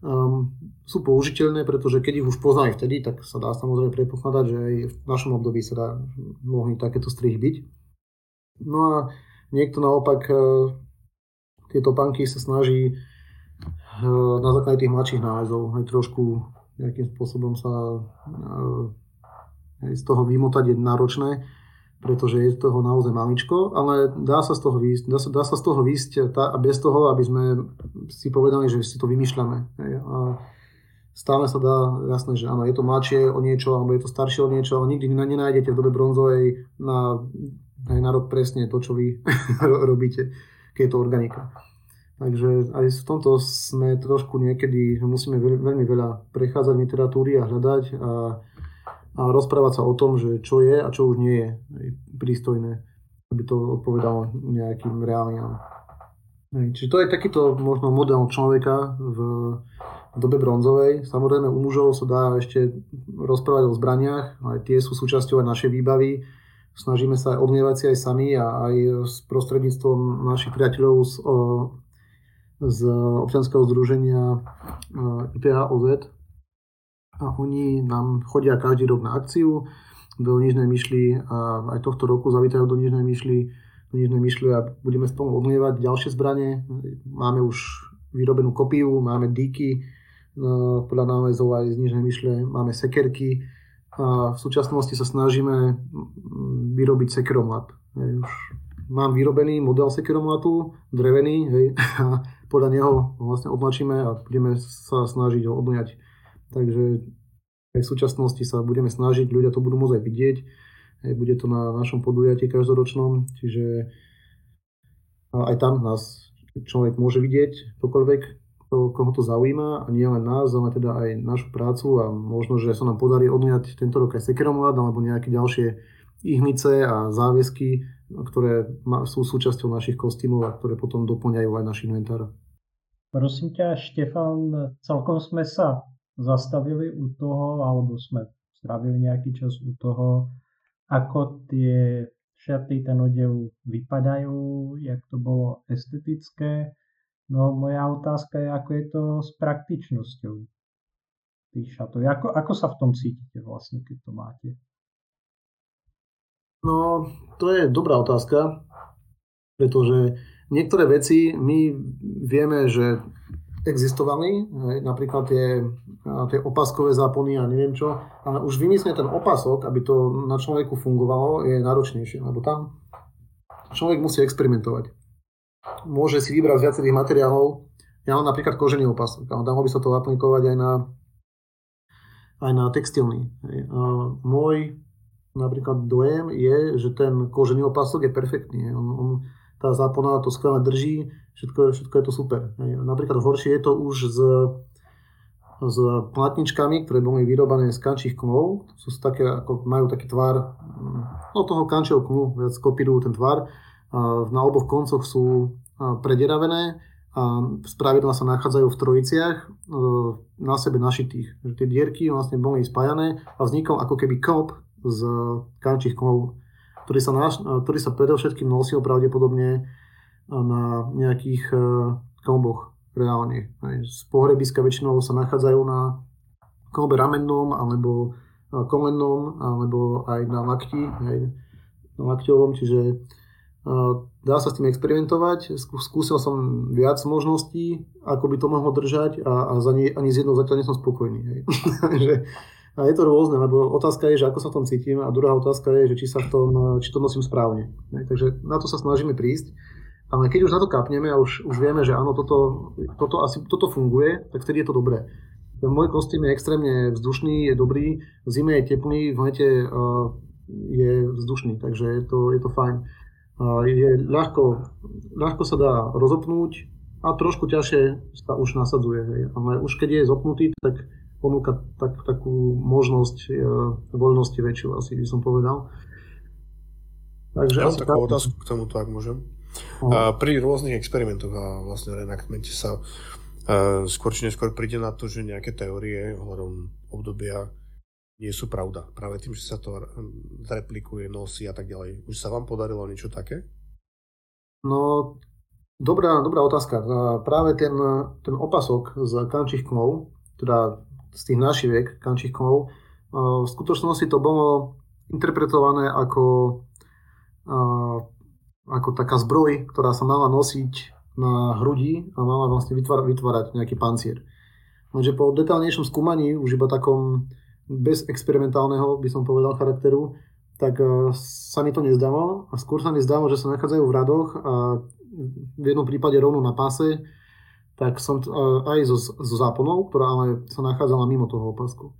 um, sú použiteľné, pretože keď ich už poznali vtedy, tak sa dá samozrejme predpokladať, že aj v našom období sa dá, mohli takéto strihy byť. No a niekto naopak tieto panky sa snaží Eh, na základe tých mladších nálezov aj trošku nejakým spôsobom sa eh, z toho vymotať je náročné, pretože je toho naozaj maličko, ale dá sa z toho výjsť, dá sa, dá sa z toho výjsť tá, a bez toho, aby sme si povedali, že si to vymýšľame. A stále sa dá, jasné, že áno, je to mladšie o niečo, alebo je to staršie o niečo, ale nikdy nenájdete v dobe bronzovej na, aj na rok presne to, čo vy <laughs> robíte, keď je to organika. Takže aj v tomto sme trošku niekedy, musíme veľmi veľa prechádzať literatúry a hľadať a, a rozprávať sa o tom, že čo je a čo už nie je prístojné, aby to odpovedalo nejakým reáliám. Čiže to je takýto možno model človeka v, dobe bronzovej. Samozrejme u mužov sa dá ešte rozprávať o zbraniach, aj tie sú súčasťou aj našej výbavy. Snažíme sa odmievať si aj sami a aj s prostredníctvom našich priateľov z, z občianského združenia eh, IPA OZ a oni nám chodia každý rok na akciu do Nižnej myšly a aj tohto roku zavítajú do Nižnej myšly, do Nižnej myšly a budeme spolu odmievať ďalšie zbranie. Máme už vyrobenú kopiu, máme díky eh, podľa návezov aj z Nižnej myšle, máme sekerky a v súčasnosti sa snažíme vyrobiť sekeromlat. Už mám vyrobený model sekeromlatu, drevený, hej, <laughs> a podľa neho vlastne odlačíme a budeme sa snažiť ho odňať. Takže aj v súčasnosti sa budeme snažiť, ľudia to budú môcť aj vidieť, bude to na našom podujatí každoročnom, čiže aj tam nás človek môže vidieť, ktokoľvek, koho to zaujíma a nie len nás, ale teda aj našu prácu a možno, že sa nám podarí odňať tento rok aj sekeromlad alebo nejaké ďalšie ihnice a záväzky, ktoré sú súčasťou našich kostýmov a ktoré potom doplňajú aj náš inventár. Prosím ťa, Štefan, celkom sme sa zastavili u toho, alebo sme strávili nejaký čas u toho, ako tie šaty, ten odev vypadajú, jak to bolo estetické. No moja otázka je, ako je to s praktičnosťou tých šatov. Ako, ako sa v tom cítite vlastne, keď to máte? No, to je dobrá otázka, pretože niektoré veci my vieme, že existovali, napríklad tie, tie opaskové zápony a neviem čo, ale už vymyslieť ten opasok, aby to na človeku fungovalo, je náročnejšie, lebo tam človek musí experimentovať. Môže si vybrať z viacerých materiálov, ja mám napríklad kožený opasok, ale dalo by sa to aplikovať aj na, aj na textilný. Môj napríklad dojem je, že ten kožený opasok je perfektný. On, on, tá zápona to skvelé drží, všetko, všetko je to super. Napríklad horšie je to už s, s platničkami, ktoré boli vyrobené z kančích kmov. Sú také, ako majú taký tvar, no toho kančieho kmu, viac kopírujú ten tvar. Na oboch koncoch sú prederavené a spravidla sa nachádzajú v trojiciach e, na sebe našitých. Tie dierky vlastne boli spájané a vznikol ako keby kop z kančích kmov, ktorý sa, naš, ktorý sa predovšetkým nosil pravdepodobne na nejakých e, klboch reálne. Z pohrebiska väčšinou sa nachádzajú na klbe ramennom alebo e, kolennom alebo aj na lakti, aj na lakťovom, čiže e, dá sa s tým experimentovať. Skúsil som viac možností, ako by to mohlo držať a, a za nie, ani z jednou zatiaľ nie som spokojný. <laughs> A je to rôzne, lebo otázka je, že ako sa v tom cítim a druhá otázka je, že či sa v tom, či to nosím správne. Takže na to sa snažíme prísť. Ale keď už na to kapneme a už, už vieme, že áno, toto, toto, asi, toto funguje, tak vtedy je to dobré. Môj kostým je extrémne vzdušný, je dobrý, v zime je teplý, v lete uh, je vzdušný, takže je to, je to fajn. Uh, je ľahko, ľahko sa dá rozopnúť a trošku ťažšie sa už nasadzuje. Hej. Ale už keď je zopnutý, tak ponúka tak, takú možnosť uh, voľnosti väčšiu, asi by som povedal. Takže ja mám takú tak... otázku k tomu, ak môžem. Pri rôznych experimentoch a vlastne reenactmente sa Uh, skôr či neskôr príde na to, že nejaké teórie ohľadom obdobia nie sú pravda. Práve tým, že sa to replikuje, nosí a tak ďalej. Už sa vám podarilo niečo také? No, dobrá, dobrá otázka. Práve ten, ten opasok z kančichkmov, teda z tých našiviek kančichkmov, v skutočnosti to bolo interpretované ako, ako taká zbroj, ktorá sa mala nosiť na hrudi a mala vlastne vytvárať, vytvárať nejaký pancier. Lenže po detálnejšom skúmaní, už iba takom bez experimentálneho, by som povedal, charakteru, tak e, sa mi to nezdalo a skôr sa mi zdalo, že sa nachádzajú v radoch a v jednom prípade rovno na páse, tak som e, aj so, so záponou, ktorá ale sa nachádzala mimo toho opasku.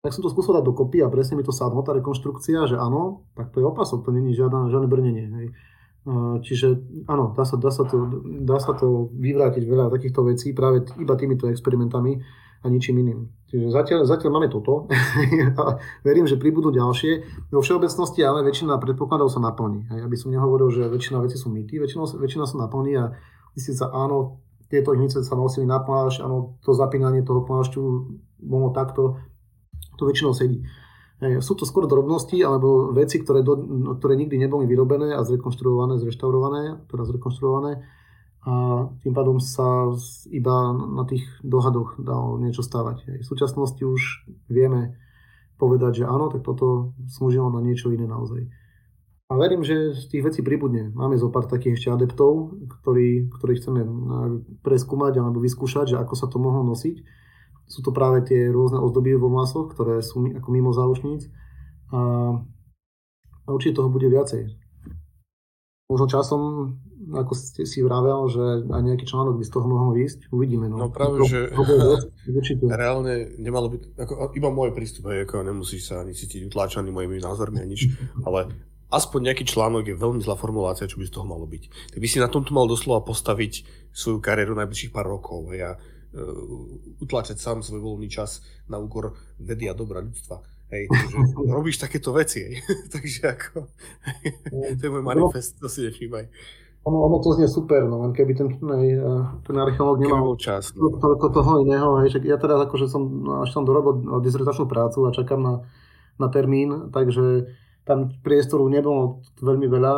Tak som to skúsil dať dokopy a presne mi to sadlo, tá rekonštrukcia, že áno, tak to je opasok, to není žiadne, žiadne brnenie. Hej. Čiže áno, dá sa, dá, sa to, dá sa to vyvrátiť veľa takýchto vecí práve iba týmito experimentami a ničím iným. Čiže zatiaľ, zatiaľ máme toto <laughs> a verím, že pribudú ďalšie. Vo všeobecnosti ale väčšina predpokladov sa naplní. Ja by som nehovoril, že väčšina vecí sú mýty, väčšina, väčšina sa naplní a sa, áno, tieto ihnice sa nosili na pláž, áno, to zapínanie toho plášťu bolo takto, to väčšinou sedí. Sú to skôr drobnosti alebo veci, ktoré, do, ktoré nikdy neboli vyrobené a zrekonštruované, zreštaurované, teda zrekonštruované a tým pádom sa iba na tých dohadoch dalo niečo stavať. V súčasnosti už vieme povedať, že áno, tak toto slúžilo na niečo iné naozaj. A verím, že z tých vecí pribudne. Máme zo pár takých ešte adeptov, ktorí, ktorí chceme preskúmať alebo vyskúšať, že ako sa to mohlo nosiť sú to práve tie rôzne ozdoby vo masoch, ktoré sú ako mimo záušníc a, a určite toho bude viacej. Možno časom, ako ste si vravel, že aj nejaký článok by z toho mohol ísť, uvidíme. No, no práve, to, že <laughs> to reálne nemalo byť, ako, iba môj prístup, je, ako nemusíš sa ani cítiť utláčaný mojimi názormi a nič, ale aspoň nejaký článok je veľmi zlá formulácia, čo by z toho malo byť. Tak by si na tomto mal doslova postaviť svoju kariéru najbližších pár rokov. Ja uh, utlačať sám svoj voľný čas na úkor vedy a dobra ľudstva. Hej, takže <laughs> robíš takéto veci, hej. <laughs> takže ako, to je môj manifest, to si nevšímaj. Ono, ono to znie super, no len keby ten, nej, ten archeológ nemal čas, no. to, to, toho iného, hej, ja teraz akože som, až som dorobil dizertačnú prácu a čakám na, na termín, takže tam priestoru nebolo veľmi veľa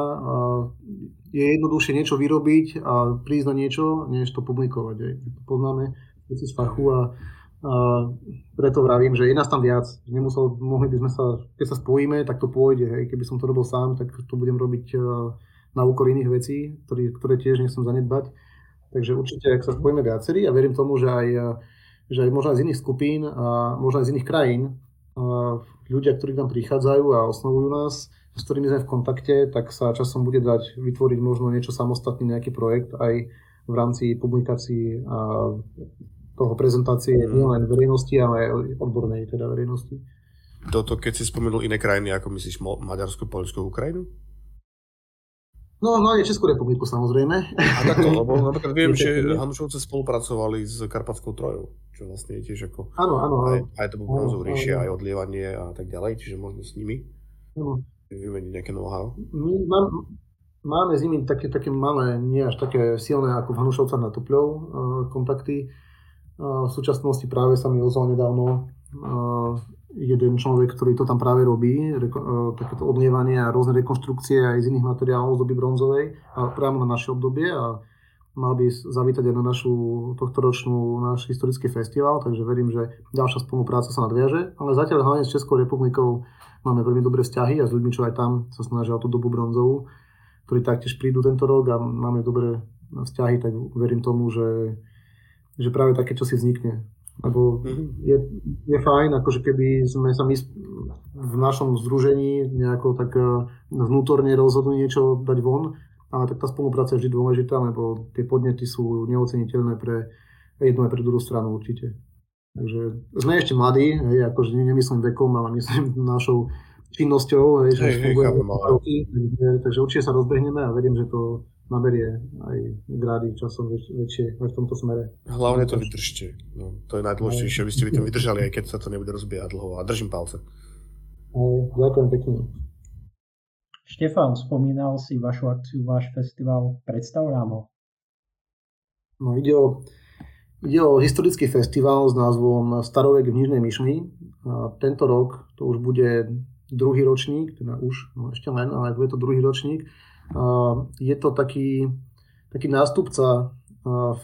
je jednoduchšie niečo vyrobiť a prísť na niečo, než to publikovať. Aj. Poznáme veci z fachu a, a preto vravím, že je nás tam viac. Nemusel, mohli by sme sa, keď sa spojíme, tak to pôjde. Hej. Keby som to robil sám, tak to budem robiť e, na úkor iných vecí, ktoré, ktoré tiež nechcem zanedbať. Takže určite, ak sa spojíme viacerí a verím tomu, že aj, e, že aj možno aj z iných skupín a možno aj z iných krajín e, ľudia, ktorí tam prichádzajú a osnovujú nás, s ktorými sme v kontakte, tak sa časom bude dať vytvoriť možno niečo samostatný, nejaký projekt aj v rámci publikácií a toho prezentácie mm. nielen verejnosti, ale aj odbornej teda verejnosti. Toto, keď si spomenul iné krajiny, ako myslíš Maďarsko, Polsko, Ukrajinu? No, no je Českú republiku samozrejme. A takto, lebo <laughs> napríklad viem, že Hanušovce spolupracovali s Karpatskou trojou, čo vlastne je tiež ako... Áno, áno. Aj, aj to bolo ríšia, aj odlievanie a tak ďalej, čiže možno s nimi. Áno vymeniť nejaké know-how? My mám, máme s nimi také, také malé, nie až také silné ako v Hanušovcach na Tupľov uh, kontakty. Uh, v súčasnosti práve sa mi ozval nedávno uh, jeden človek, ktorý to tam práve robí, reko, takéto odlievanie a rôzne rekonštrukcie aj z iných materiálov z doby bronzovej, a priamo na naše obdobie a mal by zavítať aj na našu tohtoročnú náš historický festival, takže verím, že ďalšia spolupráca sa nadviaže, ale zatiaľ hlavne s Českou republikou Máme veľmi dobré vzťahy a s ľuďmi, čo aj tam sa snažia o tú dobu bronzovú, ktorí taktiež prídu tento rok a máme dobré vzťahy, tak verím tomu, že, že práve také čo si vznikne. Lebo mhm. je, je fajn, akože keby sme sa my v našom združení nejako tak e, vnútorne rozhodli niečo dať von, ale tak tá spolupráca je vždy dôležitá, lebo tie podnety sú neoceniteľné pre jednu aj pre druhú stranu určite. Takže sme ešte mladí, hej, akože nemyslím vekom, ale myslím <laughs> našou činnosťou, hej, že hej, roky, takže, takže určite sa rozbehneme a verím, že to naberie aj grády časom väč, väčšie aj v tomto smere. Hlavne to vydržte. No, to je najdôležitejšie, aby ste vy to vydržali, aj keď sa to nebude rozbiehať dlho. A držím palce. Ďakujem pekne. Štefan, spomínal si vašu akciu, váš festival. Predstav nám ho. No ide o Ide o historický festival s názvom Starovek v Nižnej Myšli. A tento rok to už bude druhý ročník, teda už, no ešte len, ale bude to druhý ročník. Je to taký, taký nástupca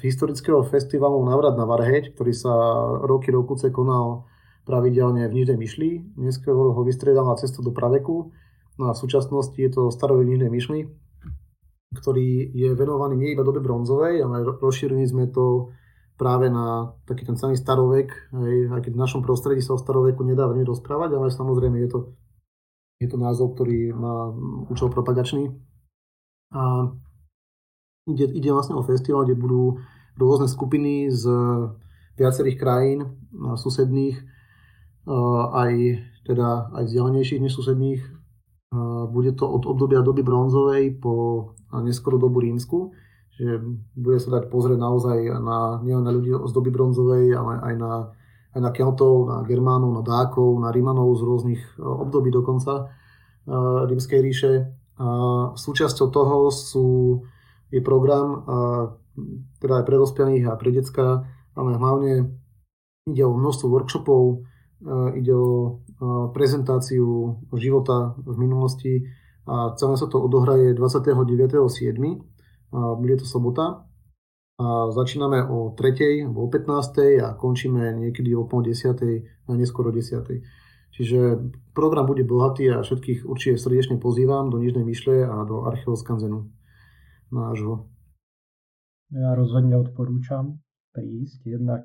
historického festivalu Navrat na Varheď, ktorý sa roky rokuce konal pravidelne v Nižnej Myšli. Neskôr ho vystriedala cesta do Praveku. No a v súčasnosti je to Starovek Nižnej Myšli, ktorý je venovaný nie iba dobe bronzovej, ale rozšírili sme to práve na taký ten celý starovek, hej, aj keď v našom prostredí sa o staroveku nedá veľmi rozprávať, ale samozrejme je to, je to názov, ktorý má účel propagačný. A ide, ide vlastne o festival, kde budú rôzne skupiny z viacerých krajín susedných, aj, teda aj vzdialenejších než susedných. Bude to od obdobia doby bronzovej po neskoro dobu rímsku že bude sa dať pozrieť naozaj na, nielen na ľudí z doby bronzovej, ale aj na, aj na Keltov, na Germánov, na Dákov, na Rímanov z rôznych e, období dokonca uh, rímskej ríše. Súčasťou toho sú, je program uh, teda aj pre dospelých a pre decka, ale hlavne ide o množstvo workshopov, ide o prezentáciu života v minulosti a celé sa to odohraje 29.7 bude to sobota. A začíname o 3. alebo o 15. a končíme niekedy o pol 10. a neskoro 10. Čiže program bude bohatý a všetkých určite srdečne pozývam do Nižnej Myšle a do Archeoskanzenu nášho. Ja rozhodne odporúčam prísť, jednak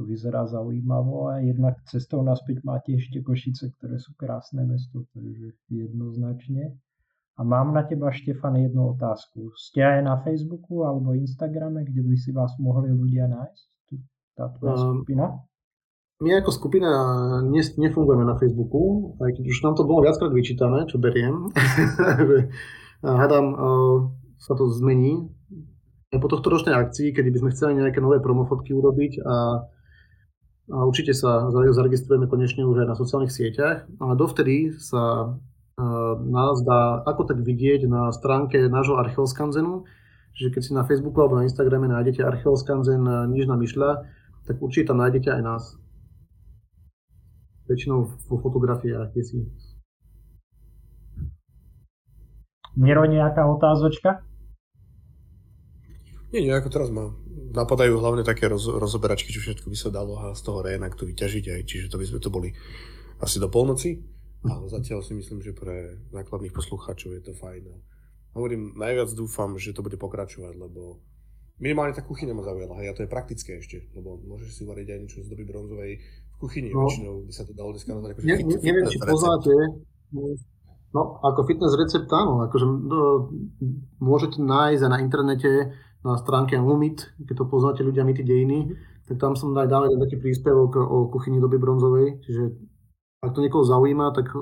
to vyzerá zaujímavo a jednak cestou naspäť máte ešte Košice, ktoré sú krásne mesto, takže jednoznačne. A mám na teba, Štefan, jednu otázku. Ste aj na Facebooku alebo Instagrame, kde by si vás mohli ľudia nájsť? Tá tvoja um, skupina? My ako skupina nefungujeme na Facebooku, aj keď už nám to bolo viackrát vyčítané, čo beriem. <laughs> Hádam, uh, sa to zmení. Po tohto ročnej akcii, kedy by sme chceli nejaké nové promofotky urobiť a, a určite sa zaregistrujeme konečne už aj na sociálnych sieťach, ale dovtedy sa nás dá ako tak vidieť na stránke nášho Archeoskanzenu, že keď si na Facebooku alebo na Instagrame nájdete Archeoskanzen Nižná myšľa, tak určite tam nájdete aj nás. Väčšinou vo fotografiách, kde si. Miro, nejaká otázočka? Nie, ako teraz ma napadajú hlavne také roz, rozoberačky, čo všetko by sa dalo a z toho rejnak to vyťažiť aj, čiže to by sme to boli asi do polnoci. Ale zatiaľ si myslím, že pre základných poslucháčov je to fajn. Hovorím, najviac dúfam, že to bude pokračovať, lebo minimálne tá kuchyňa ma zaujala. Hej, a to je praktické ešte, lebo môžeš si uvariť aj niečo z doby bronzovej v kuchyni. No. Väčšinou by sa to dalo dneska nazvať akože ne, fit, Neviem, či poznáte, no ako fitness recept áno, akože no, môžete nájsť na internete na stránke Lumit, keď to poznáte ľudia Mity dejiny, tak tam som aj dal jeden taký príspevok o kuchyni doby bronzovej, čiže ak to niekoho zaujíma, tak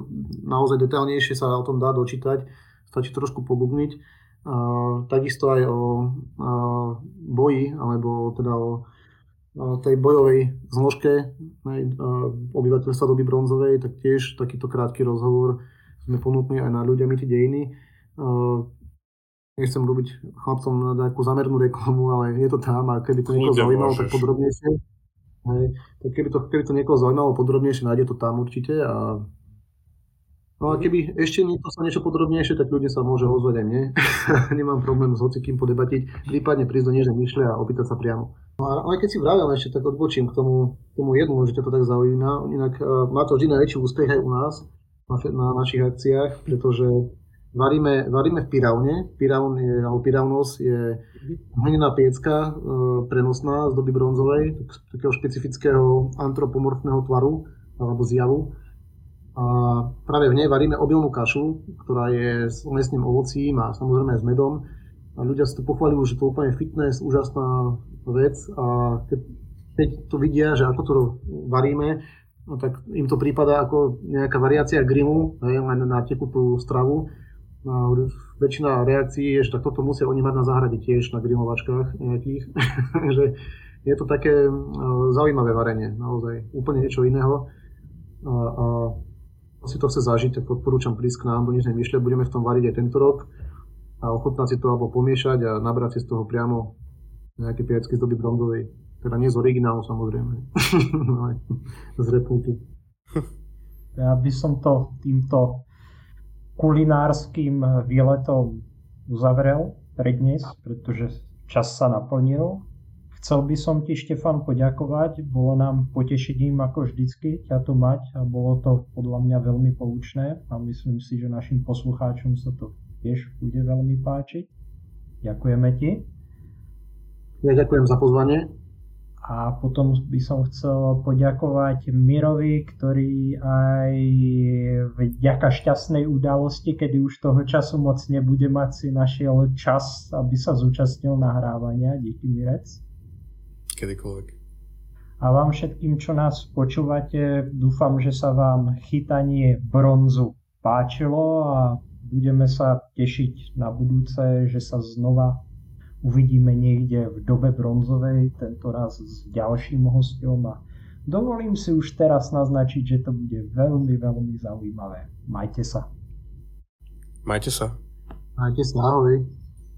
naozaj detailnejšie sa o tom dá dočítať, stačí trošku pogugniť. takisto aj o boji, alebo teda o tej bojovej zložke obyvateľstva doby bronzovej, tak tiež takýto krátky rozhovor sme ponúkli aj na ľudia ty dejiny. Nechcem robiť chlapcom nejakú zamernú reklamu, ale je to tam a keby to niekoho zaujímalo, tak podrobnejšie Hej. Tak keby to, keby to niekoho zaujímalo podrobnejšie, nájde to tam určite. A... No a keby ešte niekto sa niečo podrobnejšie, tak ľudia sa môže ozvať aj mne. <laughs> Nemám problém s hocikým podebatiť, prípadne prísť do niečo myšle a opýtať sa priamo. No ale keď si vravel ešte, tak odbočím k tomu, tomu jednu, že ťa to tak zaujíma. Inak uh, má to vždy najväčší úspech aj u nás na, na našich akciách, pretože varíme, varíme v piravne. Piravn je, alebo piravnos je hlinená piecka e, prenosná z doby bronzovej, tak, takého špecifického antropomorfného tvaru alebo zjavu. A práve v nej varíme obilnú kašu, ktorá je s lesným ovocím a samozrejme s medom. A ľudia si to pochvalujú, že to úplne fitness, úžasná vec. A keď, keď to vidia, že ako to varíme, no tak im to prípada ako nejaká variácia grimu, len na tekutú stravu väčšina reakcií je, že tak toto musia oni mať na záhrade tiež, na grimovačkách nejakých. <laughs> že je to také uh, zaujímavé varenie, naozaj. Úplne niečo iného. A, a si to chce zažiť, tak odporúčam prísť k nám do Nižnej Myšle. Budeme v tom variť aj tento rok a ochotná si to alebo pomiešať a nabrať si z toho priamo nejaké piecky z doby bronzovej. Teda nie z originálu samozrejme, <laughs> ale z reputy. <laughs> Ja by som to týmto kulinárským výletom uzavrel pre dnes, pretože čas sa naplnil. Chcel by som ti, Štefan, poďakovať. Bolo nám potešením, ako vždycky, ťa tu mať a bolo to podľa mňa veľmi poučné a myslím si, že našim poslucháčom sa to tiež bude veľmi páčiť. Ďakujeme ti. Ja ďakujem za pozvanie. A potom by som chcel poďakovať Mirovi, ktorý aj vďaka šťastnej udalosti, kedy už toho času moc nebude mať, si našiel čas, aby sa zúčastnil nahrávania. Díky Mirec. Kedykoľvek. A vám všetkým, čo nás počúvate, dúfam, že sa vám chytanie bronzu páčilo a budeme sa tešiť na budúce, že sa znova uvidíme niekde v dobe bronzovej, tento raz s ďalším hostom a dovolím si už teraz naznačiť, že to bude veľmi, veľmi zaujímavé. Majte sa. Majte sa. Majte sa, ahoj.